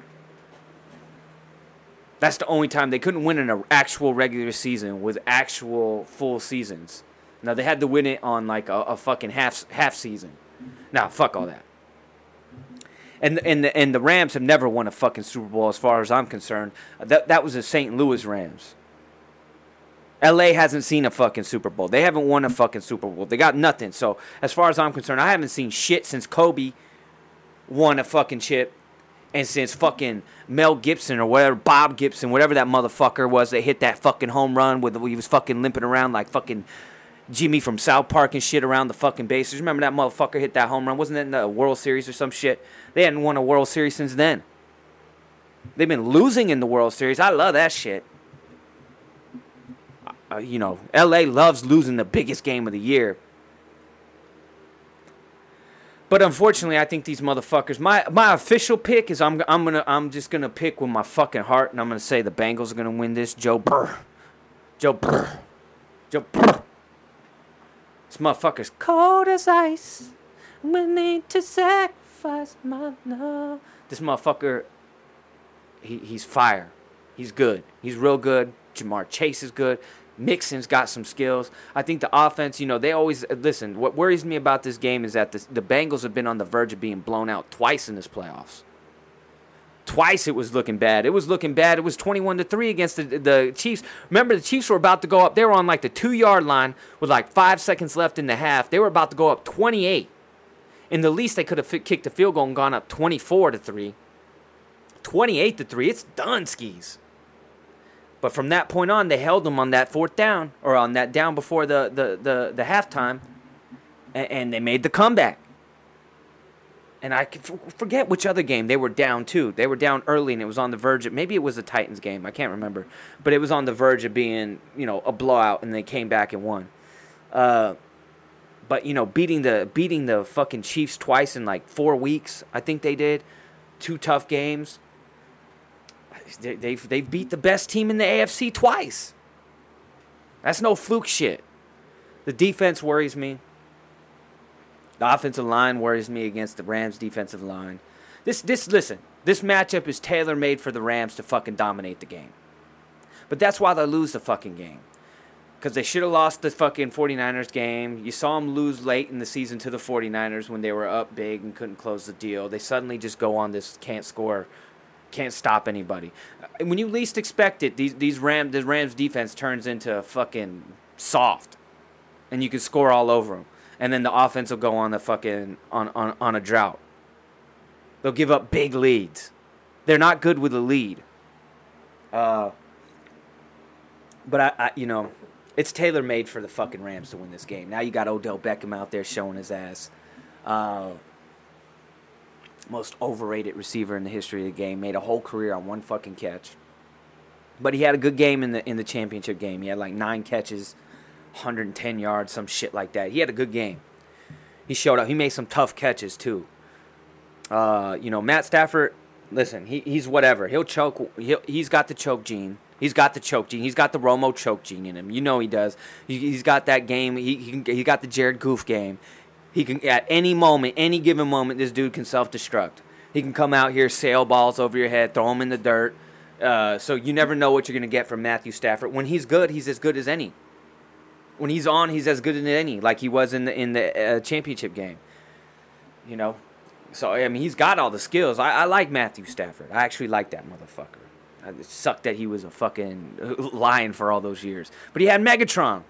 That's the only time they couldn't win in an actual regular season with actual full seasons. Now they had to win it on like a, a fucking half half season. Now fuck all that. And and the, and the Rams have never won a fucking Super Bowl as far as I'm concerned. That that was the St. Louis Rams. LA hasn't seen a fucking Super Bowl. They haven't won a fucking Super Bowl. They got nothing. So, as far as I'm concerned, I haven't seen shit since Kobe won a fucking chip and since fucking Mel Gibson or whatever, Bob Gibson, whatever that motherfucker was that hit that fucking home run with he was fucking limping around like fucking Jimmy from South Park and shit around the fucking bases. Remember that motherfucker hit that home run? Wasn't it in the World Series or some shit? They hadn't won a World Series since then. They've been losing in the World Series. I love that shit uh, you know, LA loves losing the biggest game of the year. But unfortunately, I think these motherfuckers. My my official pick is I'm I'm gonna I'm just gonna pick with my fucking heart, and I'm gonna say the Bengals are gonna win this. Joe Burr, Joe Burr. Joe Burr. This motherfucker's cold as ice. We need to sacrifice my love. This motherfucker, he, he's fire. He's good. He's real good. Ja'Marr Chase is good. Mixon's got some skills. I think the offense, you know, they always listen. What worries me about this game is that the, the Bengals have been on the verge of being blown out twice in this playoffs. Twice it was looking bad. It was looking bad. It was 21 to 3 against the, the Chiefs. Remember, the Chiefs were about to go up. They were on like the two yard line with like five seconds left in the half. They were about to go up 28. In the least, they could have kicked a field goal and gone up 24 to 3. 28 to 3. It's done, skis. But from that point on, they held them on that fourth down or on that down before the the the, the halftime, and, and they made the comeback. And I forget which other game they were down to. They were down early, and it was on the verge of maybe it was the Titans game. I can't remember, but it was on the verge of being you know a blowout, and they came back and won. Uh, but you know, beating the beating the fucking Chiefs twice in like four weeks, I think they did. Two tough games they've they've beat the best team in the AFC twice. That's no fluke shit. The defense worries me. The offensive line worries me against the Rams defensive line. This this listen, this matchup is tailor made for the Rams to fucking dominate the game. But that's why they lose the fucking game. Because they should have lost the fucking 49ers game. You saw them lose late in the season to the 49ers when they were up big and couldn't close the deal. They suddenly just go on this can't score can't stop anybody. And When you least expect it, these these Ram the Rams defense turns into fucking soft, and you can score all over them. And then the offense will go on the fucking on, on, on a drought. They'll give up big leads. They're not good with a lead. Uh, but I, I you know, it's tailor made for the fucking Rams to win this game. Now you got Odell Beckham out there showing his ass. Uh, most overrated receiver in the history of the game. Made a whole career on one fucking catch. But he had a good game in the in the championship game. He had like nine catches, 110 yards, some shit like that. He had a good game. He showed up. He made some tough catches too. Uh, you know, Matt Stafford. Listen, he, he's whatever. He'll choke. He'll, he's got the choke gene. He's got the choke gene. He's got the Romo choke gene in him. You know he does. He, has got that game. He, he he got the Jared Goff game. He can at any moment, any given moment, this dude can self-destruct. He can come out here, sail balls over your head, throw them in the dirt. Uh, so you never know what you're gonna get from Matthew Stafford. When he's good, he's as good as any. When he's on, he's as good as any, like he was in the in the uh, championship game. You know, so I mean, he's got all the skills. I, I like Matthew Stafford. I actually like that motherfucker. It sucked that he was a fucking lion for all those years, but he had Megatron.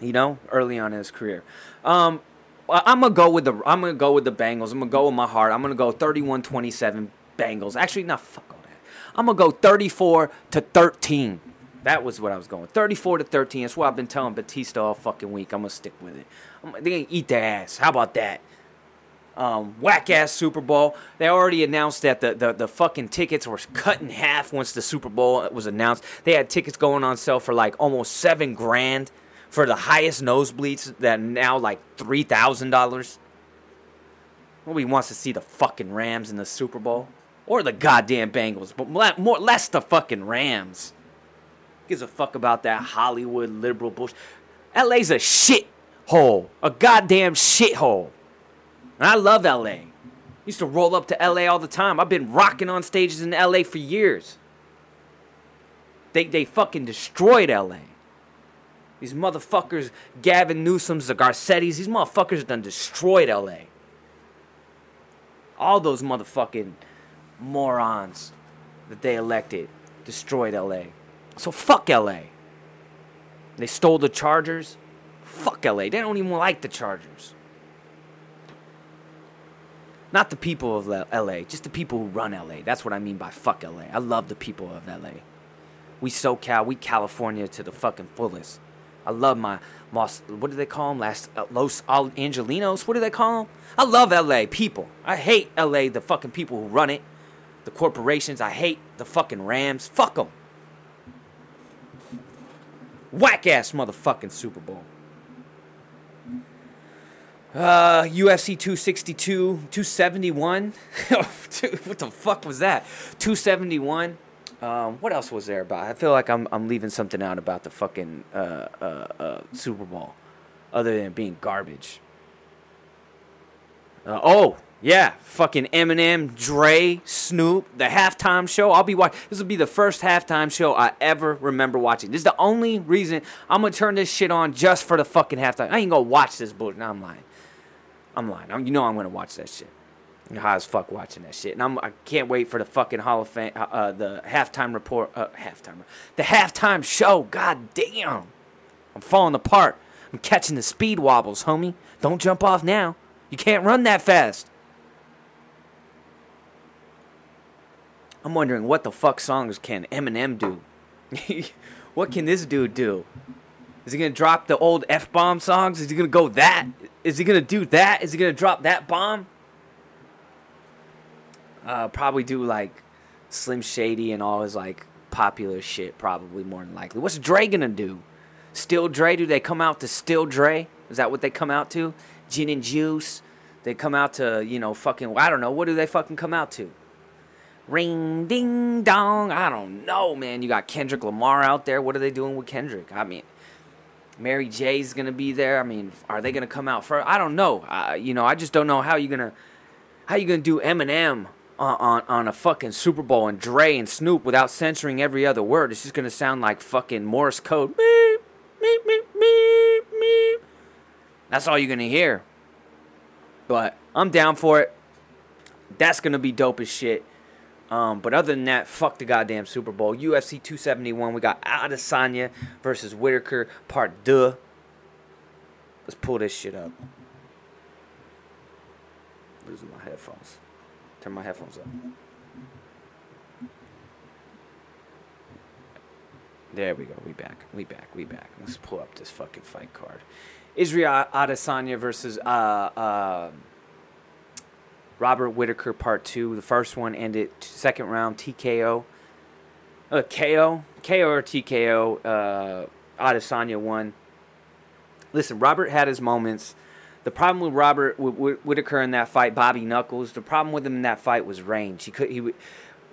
You know, early on in his career. Um, I'm gonna go with the I'm gonna go with the Bengals. I'm gonna go with my heart. I'm gonna go 31-27 Bengals. Actually, not fuck all that. I'm gonna go 34 to 13. That was what I was going. 34 to 13. That's what I've been telling Batista all fucking week. I'm gonna stick with it. I'm, they gonna eat their ass. How about that? Um, whack ass Super Bowl. They already announced that the, the, the fucking tickets were cut in half once the Super Bowl was announced. They had tickets going on sale for like almost seven grand for the highest nosebleeds that now like three thousand dollars. Nobody wants to see the fucking Rams in the Super Bowl or the goddamn Bengals, but more less the fucking Rams. Gives a fuck about that Hollywood liberal bullshit. LA's a shit hole, a goddamn shit hole. And I love LA. Used to roll up to LA all the time. I've been rocking on stages in LA for years. They they fucking destroyed LA. These motherfuckers, Gavin Newsom's, the Garcettis, these motherfuckers done destroyed LA. All those motherfucking morons that they elected destroyed LA. So fuck LA. They stole the Chargers. Fuck LA. They don't even like the Chargers. Not the people of LA, just the people who run LA. That's what I mean by fuck LA. I love the people of LA. We SoCal, we California to the fucking fullest. I love my Los. What do they call them? Last uh, Los Angelinos. What do they call them? I love LA people. I hate LA. The fucking people who run it, the corporations. I hate the fucking Rams. Fuck them. Whack ass motherfucking Super Bowl. Uh, UFC 262, 271. what the fuck was that? 271. Um, what else was there about? I feel like I'm I'm leaving something out about the fucking uh, uh, uh, Super Bowl, other than being garbage. Uh, oh yeah, fucking Eminem, Dre, Snoop, the halftime show. I'll be watching. This will be the first halftime show I ever remember watching. This is the only reason I'm gonna turn this shit on just for the fucking halftime. I ain't gonna watch this bullshit. No, I'm lying. I'm lying. I'm, you know I'm gonna watch that shit. I'm high as fuck watching that shit, and I'm I can't wait for the fucking Hall of Fame, uh, uh, the halftime report, uh, halftime, the halftime show. God damn, I'm falling apart. I'm catching the speed wobbles, homie. Don't jump off now. You can't run that fast. I'm wondering what the fuck songs can Eminem do? what can this dude do? Is he gonna drop the old F bomb songs? Is he gonna go that? Is he gonna do that? Is he gonna drop that bomb? Uh, probably do like Slim Shady and all his like popular shit. Probably more than likely. What's Dre gonna do? Still Dre? Do they come out to Still Dre? Is that what they come out to? Gin and Juice? They come out to you know fucking I don't know. What do they fucking come out to? Ring ding dong. I don't know, man. You got Kendrick Lamar out there. What are they doing with Kendrick? I mean, Mary J's gonna be there. I mean, are they gonna come out first? I don't know. Uh, you know, I just don't know how you gonna how you gonna do Eminem on, on on a fucking Super Bowl and Dre and Snoop without censoring every other word. It's just gonna sound like fucking Morse code. Beep, beep, beep, beep, beep. That's all you're gonna hear. But I'm down for it. That's gonna be dope as shit. Um, but other than that, fuck the goddamn Super Bowl. UFC 271, we got Adesanya versus Whitaker, part deux. Let's pull this shit up. Losing my headphones. Turn my headphones up. There we go. We back. We back. We back. Let's pull up this fucking fight card. Israel Adesanya versus uh, uh, Robert Whitaker Part Two. The first one ended second round TKO. Uh, KO, KO or TKO. Uh, Adesanya won. Listen, Robert had his moments. The problem with Robert Whitaker in that fight, Bobby Knuckles. The problem with him in that fight was range. He could he.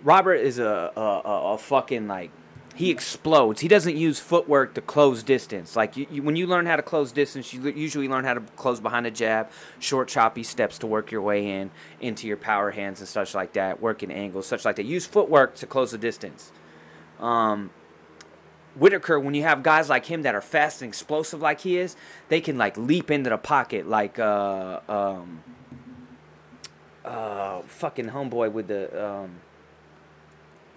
Robert is a, a, a fucking like he explodes. He doesn't use footwork to close distance. Like you, you, when you learn how to close distance, you usually learn how to close behind a jab, short choppy steps to work your way in into your power hands and such like that, working angles, such like that. Use footwork to close the distance. Um, Whitaker, when you have guys like him that are fast and explosive like he is, they can like leap into the pocket like uh um uh fucking homeboy with the um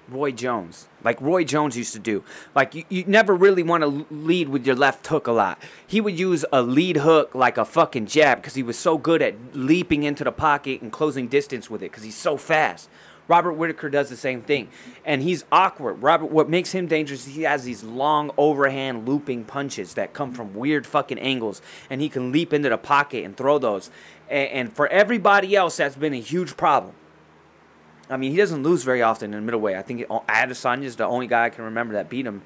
Roy Jones, like Roy Jones used to do. Like you, you never really want to lead with your left hook a lot. He would use a lead hook like a fucking jab because he was so good at leaping into the pocket and closing distance with it because he's so fast. Robert Whitaker does the same thing, and he's awkward. Robert, what makes him dangerous is he has these long overhand looping punches that come from weird fucking angles, and he can leap into the pocket and throw those. And, and for everybody else, that's been a huge problem. I mean, he doesn't lose very often in middleweight. I think Adesanya is the only guy I can remember that beat him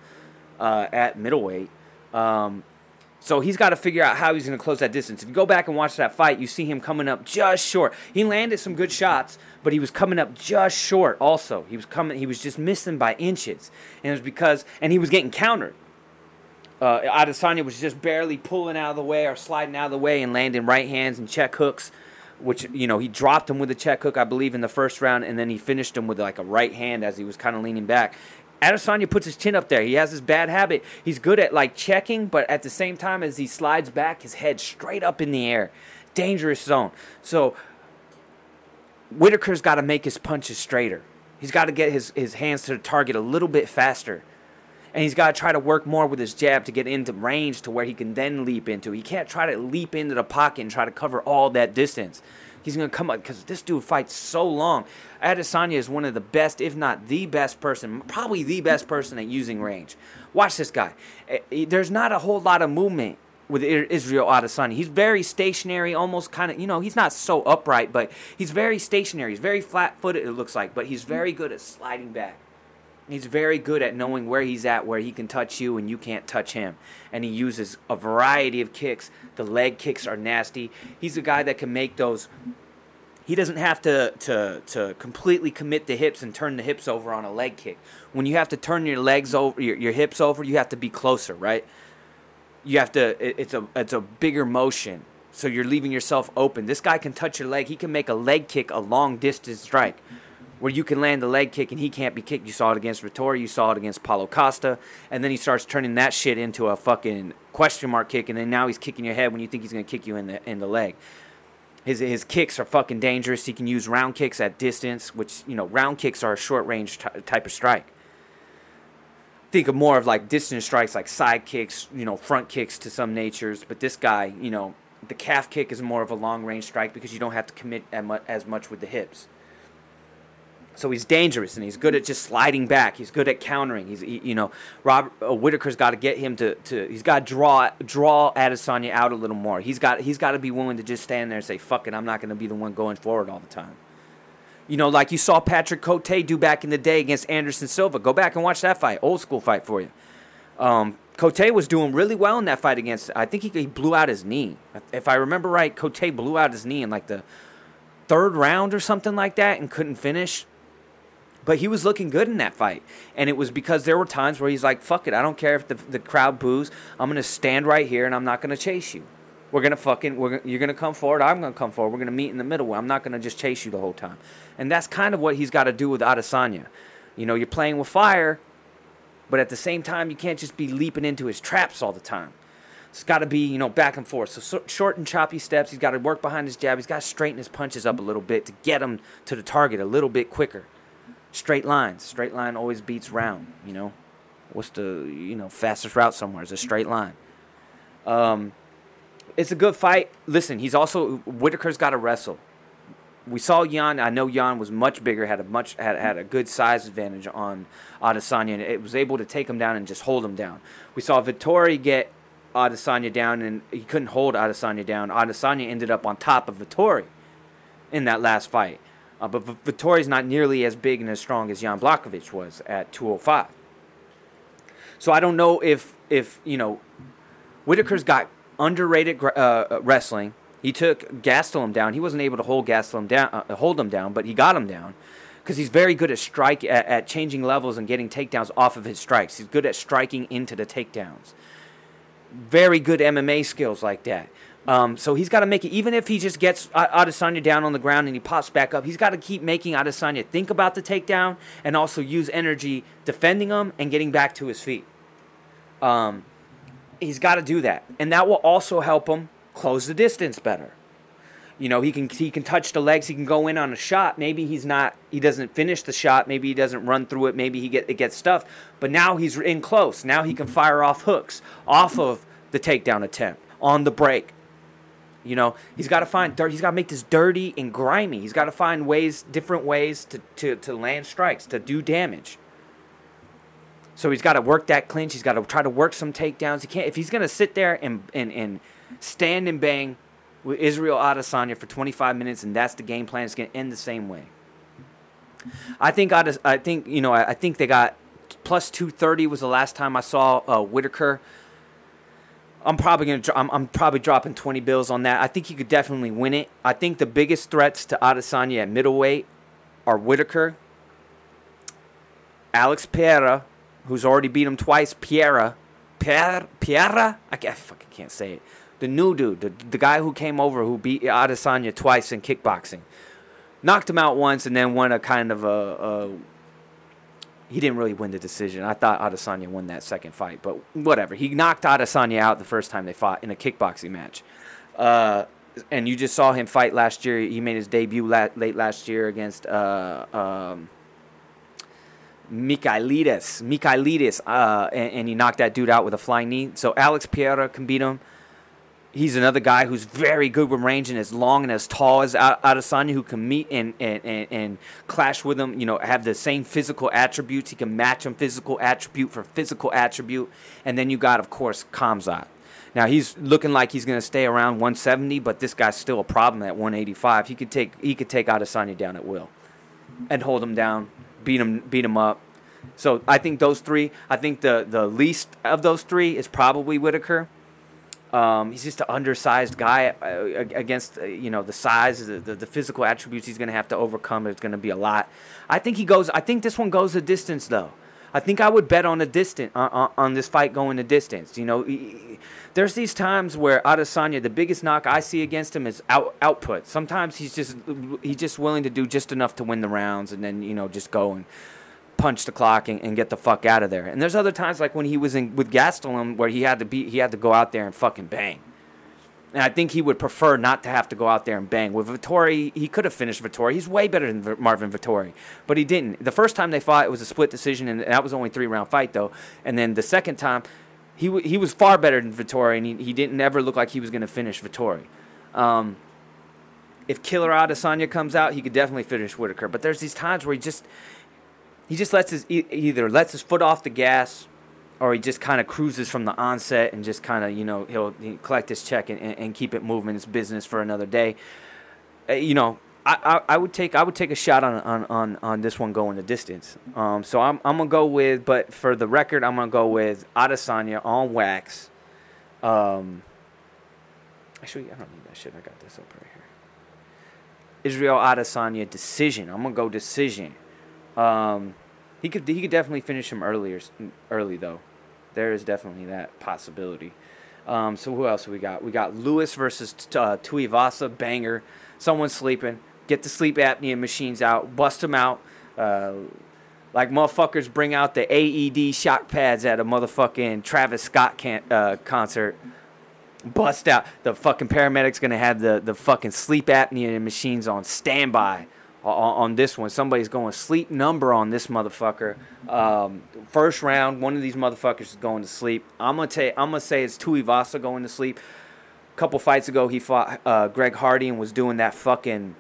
uh, at middleweight. Um, so he's got to figure out how he's going to close that distance. If you go back and watch that fight, you see him coming up just short. He landed some good shots, but he was coming up just short. Also, he was coming. He was just missing by inches, and it was because and he was getting countered. Uh, Adesanya was just barely pulling out of the way or sliding out of the way and landing right hands and check hooks which you know he dropped him with a check hook, I believe, in the first round, and then he finished him with like a right hand as he was kind of leaning back. Adesanya puts his chin up there. He has this bad habit. He's good at like checking, but at the same time as he slides back, his head straight up in the air. Dangerous zone. So Whitaker's got to make his punches straighter. He's got to get his, his hands to the target a little bit faster and he's got to try to work more with his jab to get into range to where he can then leap into. He can't try to leap into the pocket and try to cover all that distance. He's to come up because this dude fights so long. Adesanya is one of the best, if not the best person, probably the best person at using range. Watch this guy. Eh, eh, there's not a whole lot of movement with Israel Adesanya. He's very stationary, almost kind of, you know, he's not so upright, but he's very stationary. He's very flat footed, it looks like, but he's very good at sliding back. He's very good at knowing where he's at, where he can touch you and you can't touch him. And he uses a variety of kicks. The leg kicks are nasty. He's a guy that can make those he doesn't have to, to, to completely commit the hips and turn the hips over on a leg kick. When you have to turn your legs over, your, your hips over, you have to be closer, right? You have to. It, it's a it's a bigger motion, so you're leaving yourself open. This guy can touch your leg. He can make a leg kick a long distance strike, where you can land the leg kick and he can't be kicked. You saw it against Vettori. You saw it against Paulo Costa, and then he starts turning that shit into a fucking question mark kick, and then now he's kicking your head when you think he's gonna kick you in the in the leg. His, his kicks are fucking dangerous. He can use round kicks at distance, which, you know, round kicks are a short range t- type of strike. Think of more of like distance strikes, like side kicks, you know, front kicks to some natures. But this guy, you know, the calf kick is more of a long range strike because you don't have to commit as much with the hips. So he's dangerous and he's good at just sliding back. He's good at countering. He's he, you know Robert uh, Whitaker's got to get him to, to he's got to draw draw Adesanya out a little more. He's got he's got to be willing to just stand there and say fuck it, I'm not going to be the one going forward all the time. You know, like you saw Patrick Cote do back in the day against Anderson Silva. Go back and watch that fight, old school fight for you. Um, Cote was doing really well in that fight against. I think he, he blew out his knee. If I remember right, Cote blew out his knee in like the third round or something like that and couldn't finish. But he was looking good in that fight. And it was because there were times where he's like, fuck it, I don't care if the, the crowd boos. I'm going to stand right here and I'm not going to chase you. We're going to fucking, we're, you're going to come forward. I'm going to come forward. We're going to meet in the middle. I'm not going to just chase you the whole time. And that's kind of what he's got to do with Adesanya. You know, you're playing with fire, but at the same time, you can't just be leaping into his traps all the time. It's got to be, you know, back and forth. So, so short and choppy steps. He's got to work behind his jab. He's got to straighten his punches up a little bit to get him to the target a little bit quicker straight lines. Straight line always beats round. You know, what's the you know fastest route somewhere? Is a straight line. Um, it's a good fight. Listen, he's also Whitaker's got to wrestle. We saw Yan. I know Yan was much bigger, had a much had, had a good size advantage on Adesanya, and it was able to take him down and just hold him down. We saw Vettori get Adesanya down, and he couldn't hold Adesanya down. Adesanya ended up on top of Vettori in that last fight. Uh, but v- Vettori's not nearly as big and as strong as Jan Blachowicz was at 205. So I don't know if if you know Whitaker's got underrated uh, uh, wrestling. He took Gastelum down. He wasn't able to hold Gastelum down, uh, hold him down, but he got him down because he's very good at strike at, at, changing levels and getting takedowns off of his strikes. He's good at striking into the takedowns. Very good MMA skills like that. Um, so he's got to make it, even if he just gets Adesanya down on the ground and he pops back up, he's got to keep making Adesanya think about the takedown and also use energy defending him and getting back to his feet. Um, he's got to do that, and that will also help him close the distance better. You know, he can he can touch the legs. He can go in on a shot. Maybe he's not. He doesn't finish the shot. Maybe he doesn't run through it. Maybe he get it gets stuffed. But now he's in close. Now he can fire off hooks off of the takedown attempt on the break you know, he's got to find dirt. He's got to make this dirty and grimy. He's got to find ways, different ways to, to, to land strikes, to do damage. So he's got to work that clinch. He's got to try to work some takedowns. He can't if he's gonna sit there and and, and stand and bang with Israel Adesanya for 25 minutes, and that's the game plan. It's gonna end the same way. I think Ades, I think you know I, I think they got plus 230 was the last time I saw uh, Whitaker. I'm probably gonna. I'm, I'm probably dropping 20 bills on that. I think he could definitely win it. I think the biggest threats to Adesanya at middleweight are Whitaker, Alex Pereira, who's already beat him twice. Piera, Piera, Piera. I, can't, I fucking can't say it. The new dude, the, the guy who came over who beat Adesanya twice in kickboxing, knocked him out once and then won a kind of a, a he didn't really win the decision. I thought Adesanya won that second fight, but whatever. He knocked Adesanya out the first time they fought in a kickboxing match. Uh, and you just saw him fight last year. He made his debut la- late last year against uh, um, Michailidis. Michailidis, uh, and, and, he knocked that dude out with a flying knee. So Alex Pereira can beat him he's another guy who's very good with range and as long and as tall as Adesanya, who can meet and, and, and, and, clash with him. You know, have the same physical attributes. He can match him physical attribute for physical attribute. And then you got, of course, Khamzat. Now he's looking like he's going to stay around 170, but this guy's still a problem at 185. He could take he could take Adesanya down at will, and hold him down, beat him beat him up. So I think those three. I think the the least of those three is probably Whitaker Um, he's just an undersized guy uh, against uh, you know the size, the, the, physical attributes he's going to have to overcome. It's going to be a lot. I think he goes. I think this one goes a distance though. I think I would bet on a distance on, on this fight going a distance. You know, there's these times where Adesanya, the biggest knock I see against him is out, output. Sometimes he's just he's just willing to do just enough to win the rounds, and then you know just go and punch the clock and, and, get the fuck out of there. And there's other times like when he was in with Gastelum where he had to be he had to go out there and fucking bang. And I think he would prefer not to have to go out there and bang. With Vettori, he could have finished Vettori. He's way better than Marvin Vettori, but he didn't. The first time they fought, it was a split decision, and that was only three round fight though. And then the second time, he w- he was far better than Vettori, and he, he didn't ever look like he was going to finish Vettori. Um, if Killer Adesanya comes out, he could definitely finish Whitaker. But there's these times where he just he just lets his either lets his foot off the gas or he just kind of cruises from the onset and just kind of you know he'll, he'll, collect his check and, and, and, keep it moving his business for another day. Uh, you know I, I, I, would take I would take a shot on on, on, on this one going the distance. Um, so I'm, I'm gonna go with but for the record I'm gonna go with Adesanya on wax. Um, actually I don't need that shit. I got this up right here. Israel Adesanya decision. I'm gonna go decision um, he could he could definitely finish him earlier early though. There is definitely that possibility. Um, so who else we got? We got Lewis versus uh, Tuivasa banger. Someone sleeping. Get the sleep apnea machines out. Bust them out. Uh, like motherfuckers bring out the AED shock pads at a motherfucking Travis Scott can- uh, concert. Bust out. The fucking paramedics gonna have the, the fucking sleep apnea machines on standby on, this one. Somebody's going sleep number on this motherfucker. Um, first round, one of these motherfuckers is going to sleep. I'm gonna take. I'm gonna say it's Tuivasa going to sleep. A couple fights ago, he fought uh, Greg Hardy and was doing that fucking.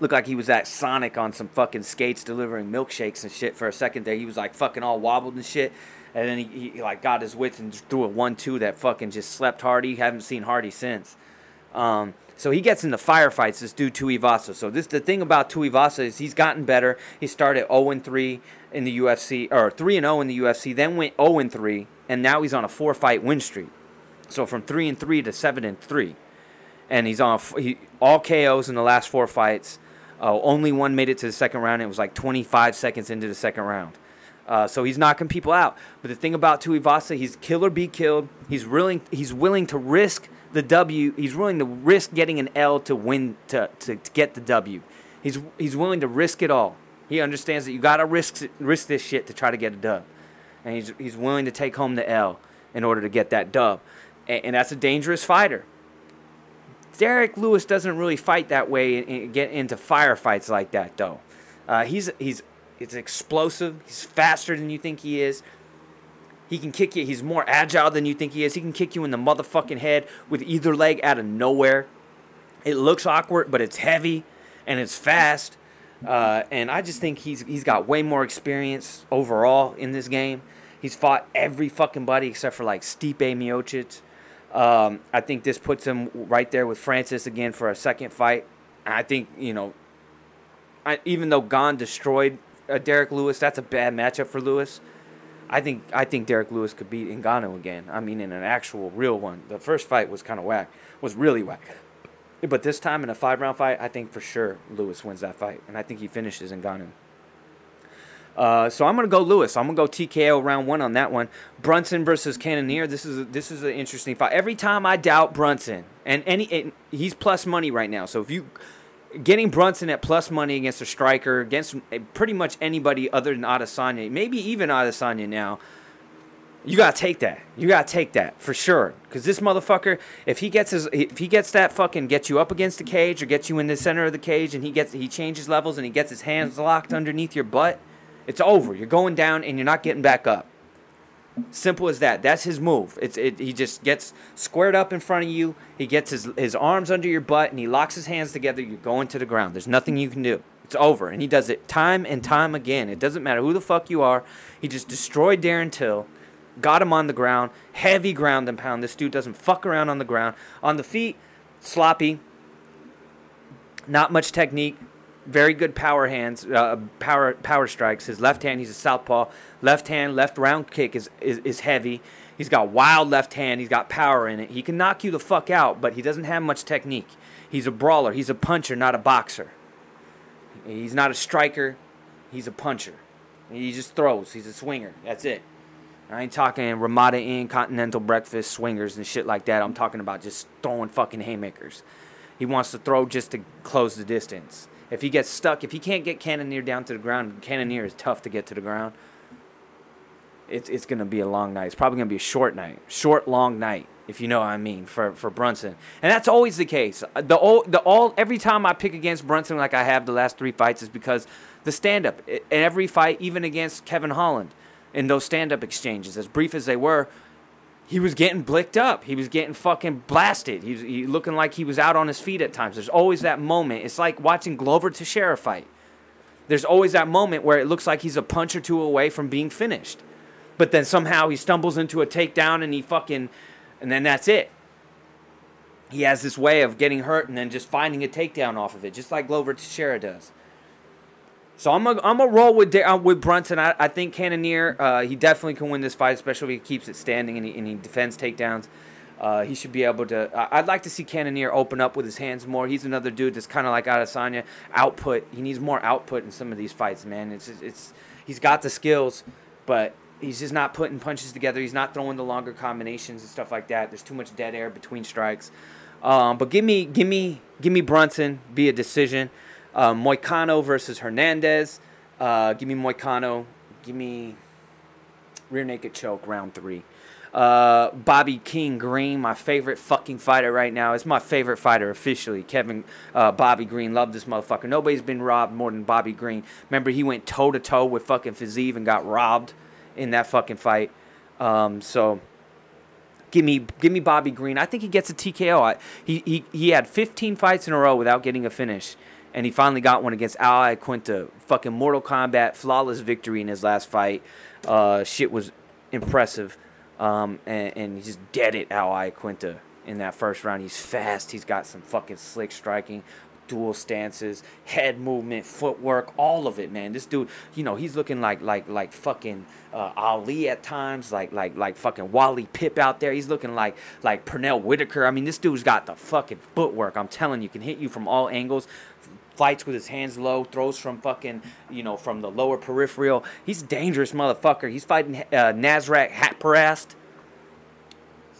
Looked like he was at Sonic on some fucking skates delivering milkshakes and shit for a second there. He was like fucking all wobbled and shit. And then he, he like got his wits and threw a one-two that fucking just slept Hardy. Haven't seen Hardy since. Um, so he gets into firefights. This dude Tuivasa. So this the thing about Tuivasa is he's gotten better. He started 0 3 in the UFC or 3 and 0 in the UFC, then went 0 3, and now he's on a four fight win streak. So from 3 and 3 to 7 and 3, and he's on he, all KOs in the last four fights. Uh, only one made it to the second round. It was like 25 seconds into the second round. Uh, so he's knocking people out. But the thing about Tuivasa, he's kill or be killed. He's willing. He's willing to risk the W. He's willing to risk getting an L to win to, to, to get the W. He's he's willing to risk it all. He understands that you gotta risk risk this shit to try to get a dub, and he's he's willing to take home the L in order to get that dub, and, and that's a dangerous fighter. Derrick Lewis doesn't really fight that way and, and get into firefights like that though. Uh, he's he's it's explosive. He's faster than you think he is. He can kick you. He's more agile than you think he is. He can kick you in the motherfucking head with either leg out of nowhere. It looks awkward, but it's heavy and it's fast. Uh, and I just think he's he's got way more experience overall in this game. He's fought every fucking buddy except for like Stipe Miocic. Um, I think this puts him right there with Francis again for a second fight. I think you know, I, even though Gane destroyed uh, Derrick Lewis, that's a bad matchup for Lewis. I think I think Derrick Lewis could beat Ngannou again. I mean, in an actual real one. The first fight was kind of whack, was really whack. But this time in a five round fight, I think for sure Lewis wins that fight, and I think he finishes Ngannou. Uh, so I'm gonna go Lewis. I'm gonna go TKO round one on that one. Brunson versus Cannonier. This is a, this is an interesting fight. Every time I doubt Brunson, and any and he's plus money right now. So if you getting Brunson at plus money against a striker, against pretty much anybody other than Adesanya, maybe even Adesanya now, you gotta take that. You gotta take that for sure. Cause this motherfucker, if he gets his, if he gets that fucking gets you up against the cage or gets you in the center of the cage, and he gets he changes levels and he gets his hands locked underneath your butt, it's over. You're going down and you're not getting back up. Simple as that. That's his move. It's it, he just gets squared up in front of you. He gets his his arms under your butt and he locks his hands together. You're going to the ground. There's nothing you can do. It's over. And he does it time and time again. It doesn't matter who the fuck you are. He just destroyed Darren Till. Got him on the ground. Heavy ground and pound. This dude doesn't fuck around on the ground. On the feet, sloppy. Not much technique very good power hands, uh, power power strikes. His left hand, he's a southpaw. Left hand, left round kick is, is, is heavy. He's got wild left hand. He's got power in it. He can knock you the fuck out, but he doesn't have much technique. He's a brawler. He's a puncher, not a boxer. He's not a striker. He's a puncher. He just throws. He's a swinger. That's it. I ain't talking Ramada Inn, Continental Breakfast, swingers, and shit like that. I'm talking about just throwing fucking haymakers. He wants to throw just to close the distance. If he gets stuck, if he can't get Cannonier down to the ground, Cannonier is tough to get to the ground. It's it's gonna be a long night. It's probably gonna be a short night, short long night, if you know what I mean, for for Brunson. And that's always the case. Uh, the all the all every time I pick against Brunson like I have the last three fights is because the stand up. Every fight, even against Kevin Holland, in those stand up exchanges, as brief as they were, he was getting blicked up. He was getting fucking blasted. He was he looking like he was out on his feet at times. There's always that moment. It's like watching Glover Teixeira fight. There's always that moment where it looks like he's a punch or two away from being finished. But then somehow he stumbles into a takedown and he fucking and then that's it. He has this way of getting hurt and then just finding a takedown off of it, just like Glover Teixeira does. So I'm a, I'm a roll with uh, with Brunson. I, I think Cannonier uh, he definitely can win this fight, especially if he keeps it standing and he, and he defends takedowns. Uh, he should be able to. I'd like to see Cannonier open up with his hands more. He's another dude that's kind of like Adesanya. Output. He needs more output in some of these fights, man. It's it's he's got the skills, but he's just not putting punches together. He's not throwing the longer combinations and stuff like that. There's too much dead air between strikes. Um, but give me give me give me Brunson via decision. Uh, Moicano versus Hernandez. Uh, give me Moicano. Give me rear naked choke round three. Uh, Bobby King Green, my favorite fucking fighter right now. It's my favorite fighter officially. Kevin uh, Bobby Green, love this motherfucker. Nobody's been robbed more than Bobby Green. Remember, he went toe to toe with fucking Fiziev and got robbed in that fucking fight. Um, so give me give me Bobby Green. I think he gets a TKO. I, he, he he had 15 fights in a row without getting a finish and he finally got one against Al Iaquinta. Fucking Mortal Kombat, flawless victory in his last fight. Uh, shit was impressive, um, and, and he just dead it Al Iaquinta in that first round. He's fast. He's got some fucking slick striking dual stances, head movement, footwork, all of it, man. This dude, you know, he's looking like like like fucking uh, Ali at times, like like like fucking Wally Pip out there. He's looking like like Pernell Whitaker. I mean, this dude's got the fucking footwork. I'm telling you, can hit you from all angles. Fights with his hands low, throws from fucking, you know, from the lower peripheral. He's a dangerous motherfucker. He's fighting uh, Nasrat Haqparast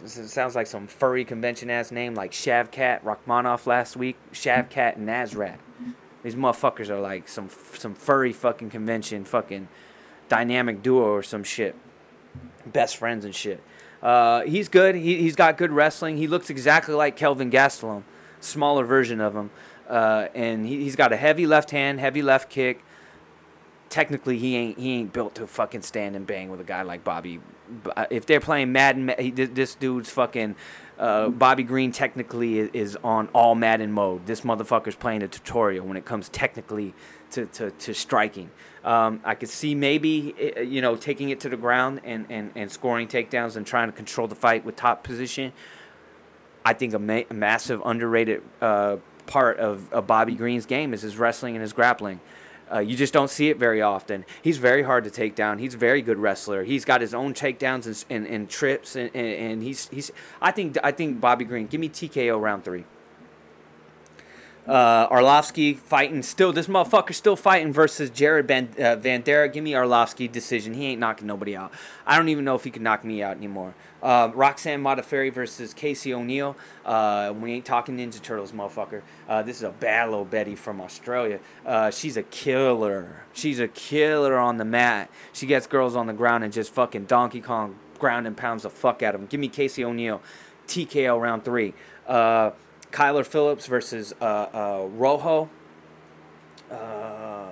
this sounds like some furry convention ass name like Shavkat Rakhmonov last week. Shavkat Nasrat. These motherfuckers are like some some furry fucking convention fucking dynamic duo or some shit. Best friends and shit. Uh, he's good. He, he's got good wrestling. He looks exactly like Kelvin Gastelum, smaller version of him. Uh, and he, he's got a heavy left hand, heavy left kick. Technically, he ain't he ain't built to fucking stand and bang with a guy like Bobby uh, if they're playing Madden, this dude's fucking uh, Bobby Green technically is on all Madden mode. This motherfucker's playing a tutorial when it comes technically to, to, to striking. Um, I could see maybe eh, you know taking it to the ground and, and, and scoring takedowns and trying to control the fight with top position. I think a, ma- a massive underrated uh, part of, of Bobby Green's game is his wrestling and his grappling. Uh, you just don't see it very often. He's very hard to take down. He's a very good wrestler. He's got his own takedowns and, and, and trips, and, and, and, he's he's. I think I think Bobby Green. Give me TKO round three. Uh, Arlovsky fighting still. This motherfucker still fighting versus Jared Van, uh. Give me Arlovsky decision. He ain't knocking nobody out. I don't even know if he can knock me out anymore. Uh, Roxanne Modafferi versus Casey O'Neill. Uh, we ain't talking Ninja Turtles, motherfucker. Uh, this is a bad little Betty from Australia. Uh, she's a killer. She's a killer on the mat. She gets girls on the ground and just fucking Donkey Kong ground and pounds the fuck out of them. Give me Casey O'Neill. TKO round three. Kyler Phillips versus uh, uh, Rojo. Uh,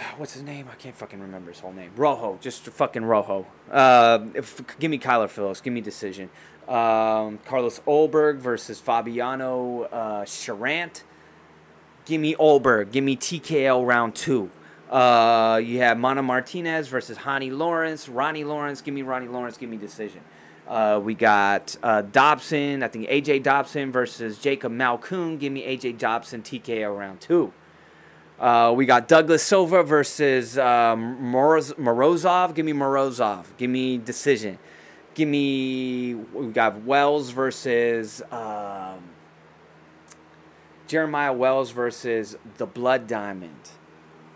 what's his name? I can't fucking remember his whole name. Rojo, just fucking Rojo. Uh, if, give me Kyler Phillips. Give me decision. Um, Carlos Ulberg versus Fabiano uh, Cherant. Give me Ulberg. Give me TKO round two. Uh, you have Mana Martinez versus Hani Lawrence. Ronnie Lawrence. Give me Ronnie Lawrence. Give me decision. Uh, we got uh, Dobson, I think AJ Dobson versus Jacob Malkoun. Give me AJ Dobson TKO round two. Uh, we got Douglas Silva versus um, Moroz- Morozov. Give me Morozov. Give me decision. Give me. We got Wells versus um, Jeremiah Wells versus the Blood Diamond.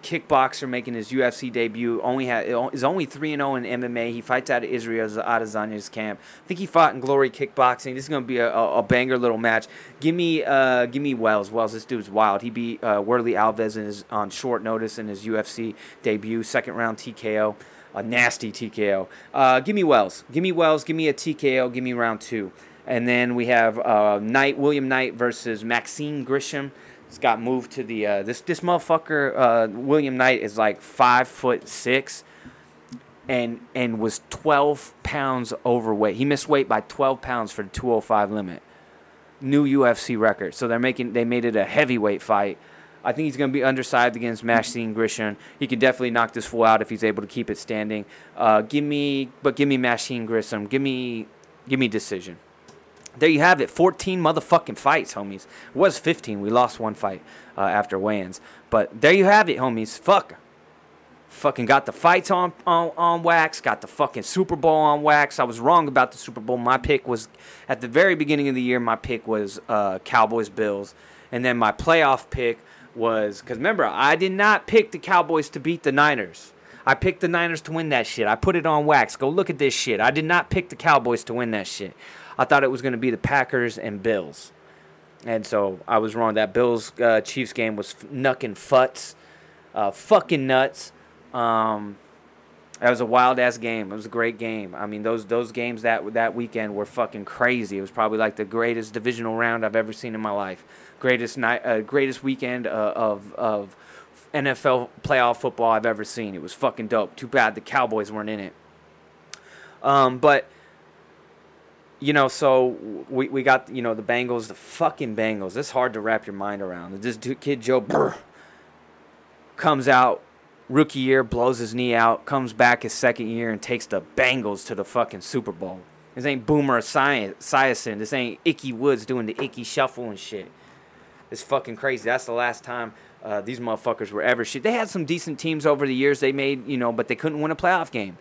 Kickboxer making his UFC debut. Only had is only three and zero in MMA. He fights out of Israel, Adesanya's camp. I think he fought in Glory Kickboxing. This is gonna be a, a, a banger little match. Give me uh, give me Wells. Wells, this dude's wild. He beat uh, Warlley Alves his, on short notice in his UFC debut, second round TKO, a nasty TKO. Uh, give me Wells. Give me Wells. Give me a TKO. Give me round two. And then we have uh, Knight, William Knight versus Maxime Grishin. It's got moved to the uh, this this motherfucker uh, William Knight is like five foot six, and and was twelve pounds overweight. He missed weight by twelve pounds for the two hundred five limit, new UFC record. So they're making they made it a heavyweight fight. I think he's going to be undersized against Maxime Grishin. He could definitely knock this fool out if he's able to keep it standing. Uh, give me, but give me Maxime Grishin. Give me, give me decision there you have it. 14 motherfucking fights homies. It was 15 we lost one fight uh, after weigh-ins. But there you have it homies. Fuck. Fucking got the fights on, on on wax got the fucking super bowl on wax. I was wrong about the super bowl. My pick was at the very beginning of the year my pick was uh, cowboys bills. And then my playoff pick was because remember i did not pick the cowboys to beat the niners. I picked the Niners to win that shit. I put it on wax. Go look at this shit. I did not pick the Cowboys to win that shit. I thought it was going to be the Packers and Bills. And so I was wrong. That Bills uh, Chiefs game was knucking futs, uh, fucking nuts. Um, that was a wild ass game. It was a great game. I mean, those those games that that weekend were fucking crazy. It was probably like the greatest divisional round I've ever seen in my life. Greatest night, uh, greatest weekend uh, of of NFL playoff football I've ever seen. It was fucking dope. Too bad the Cowboys weren't in it. Um, but you know, so we, we got, you know, the Bengals, the fucking Bengals. It's hard to wrap your mind around. This kid, Joe Burr, comes out, rookie year, blows his knee out, comes back his second year and takes the Bengals to the fucking Super Bowl. This ain't Boomer Esiason. This ain't Ickey Woods doing the Ickey shuffle and shit. It's fucking crazy. That's the last time uh, these motherfuckers were ever shit. They had some decent teams over the years they made, you know, but they couldn't win a playoff game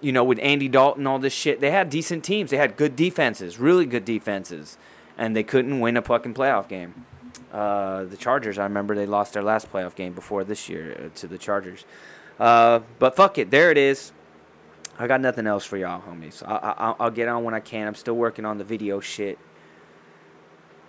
you know, with Andy Dalton, all this shit, they had decent teams. They had good defenses, really good defenses, and they couldn't win a fucking playoff game. Uh, the Chargers, I remember they lost their last playoff game before this year uh, to the Chargers. Uh, but fuck it, there it is. I got nothing else for y'all, homies. I, will get on when I can. I'm still working on the video shit.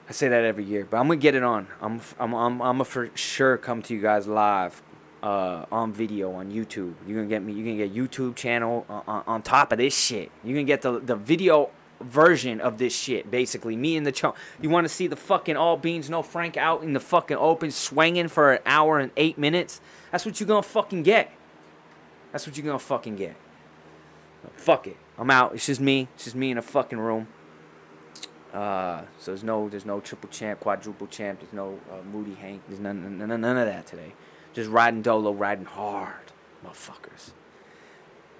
I say that every year, but I'm gonna get it on. I'm I'm I'm, I'm gonna for sure come to you guys live uh, on video on YouTube. You're gonna get me. You're gonna get YouTube channel on, on top of this shit. You're gonna get the the video version of this shit. Basically, me and the chunk. You want to see the fucking all beans no Frank out in the fucking open swinging for an hour and eight minutes? That's what you're gonna fucking get. That's what you're gonna fucking get. Fuck it. I'm out. It's just me. It's just me in a fucking room. Uh, so there's no there's no triple champ, quadruple champ. There's no uh, Moody Hank. There's none, none, none of that today. Just riding dolo, riding hard, motherfuckers.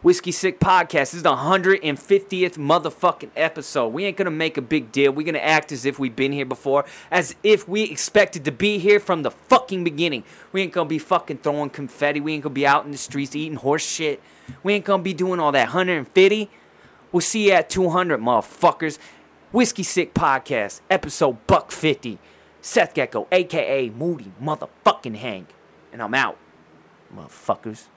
Whiskey Sick Podcast. This is the 150th motherfucking episode. We ain't gonna make a big deal. We're gonna act as if we've been here before, as if we expected to be here from the fucking beginning. We ain't gonna be fucking throwing confetti. We ain't gonna be out in the streets eating horse shit. We ain't gonna be doing all that 150. We'll see you at 200, motherfuckers. Whiskey Sick Podcast, episode buck 50. Seth Gecko, aka Moody Motherfucking Hank and I'm out, motherfuckers.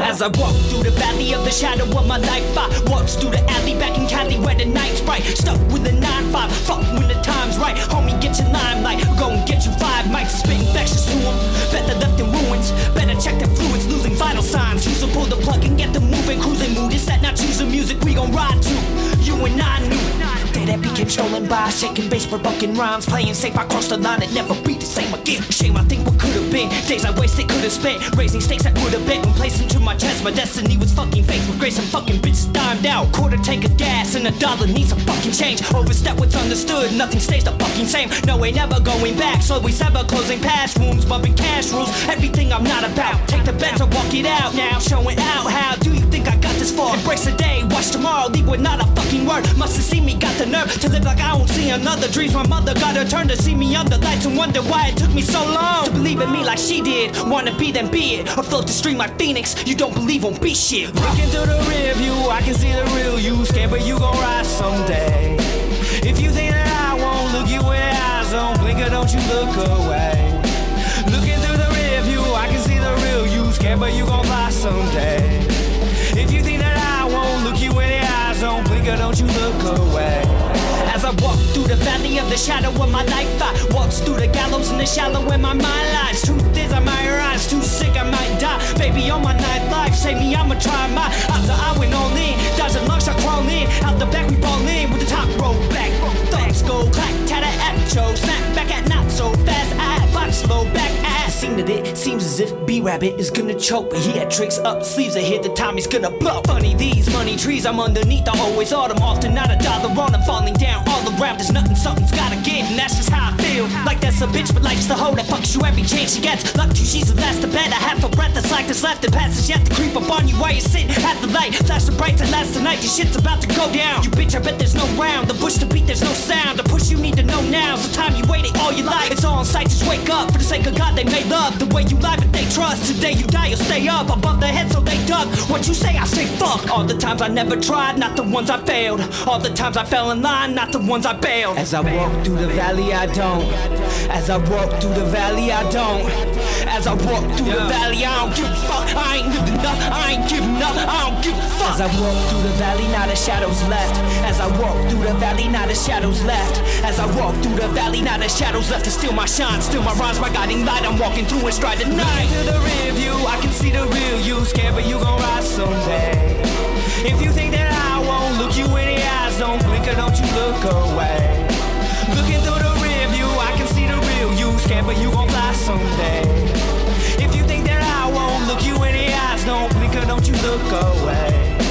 As I walk through the valley of the shadow of my life, I walks through the alley back in Cali where the night's bright. Stuck with a 9-5, fuck when the time's right. Homie, get your limelight, go and get you five mics, spit infectious to them. Better left in ruins, better check the fluids, losing vital signs. Use to pull the plug and get the moving, cruising mood. It's that not choosing music we gon' ride to. You and I knew. Epic controlling by shaking bass for bucking rhymes, playing safe. I crossed the line and never be the same again. Shame I think what could have been. Days I wasted, could have spent. Raising stakes I would have bet when placed into my chest. My destiny was fucking fake with grace and fucking bitches dimed out. Quarter tank of gas and a dollar needs a fucking change. Overstep what's understood, nothing stays the fucking same. No, ain't never going back. So we sever closing past wounds, bumping cash rules. Everything I'm not about. Take the bet to walk it out now. Showing out how do you think I this far? Embrace the day, watch tomorrow, leave with not a fucking word. Must have seen me, got the nerve to live like I won't see another. Dreams my mother got her turn to see me under lights and wonder why it took me so long to believe in me like she did. Wanna be, then be it. Or float the stream like Phoenix. You don't believe won't be shit. Looking through the rear view, I can see the real you. Scared, but you gon' rise someday. If you think that I won't look you in eyes, don't blink or don't you look away. Shadow of my life, I walks through the gallows in the shallow where my mind lies. Truth is, I might rise, too sick, I might die. Baby, on my night life, save me, I'ma try my odds. I went all in, dodging lungs, I crawl in. Out the back, we ball in with the top roll back. Thumbs go clack, tatter at Joe, snap back at not so fast. I body slow back, ass. Seen that it seems as if B Rabbit is gonna choke, but he had tricks up sleeves ahead. The time he's gonna blow. Funny these money trees, I'm underneath. I always autumn, often not a dollar on. I'm falling down all around. There's nothing, something's gotta give, and that's just how I feel. Like that's a bitch, but life's the hoe that fucks you every chance she gets. Luck to she's the last to bed. I have a breath that's like this left. The passage yet to creep up on you while you're sitting at the light. Flash the bright and last tonight. your shit's about to go down. You bitch, I bet there's no round. The bush to beat, there's no sound. The push you need to know now. So time you waited all your life. It's all in sight. Just wake up for the sake of God. They made love. The way you lie, and they trust. Today you die, you'll stay up above their head, so they dug. What you say, I say fuck. All the times I never tried, not the ones I failed. All the times I fell in line, not the ones I bailed. As I walk through the valley, I don't. As I walk through the valley, I don't. As I walk through the valley, I don't give a fuck. I ain't living up, I ain't giving up, I don't give a fuck. As I walk through the valley, not a shadow's left. As I walk through the valley, not a shadow's left. As I walk through the valley, not a shadow's left. To steal my shine, still my rhymes, my guiding light. I'm walking through and stride the night. To the rear view, I can see the real you. Scared, but you gon' rise someday. If you think that I won't look you in the eyes, don't blink or don't you look away. Looking through the rear view, I can see the real you. Scared, but you gon' fly someday. If you think that I won't look you in the eyes, don't blink or don't you look away.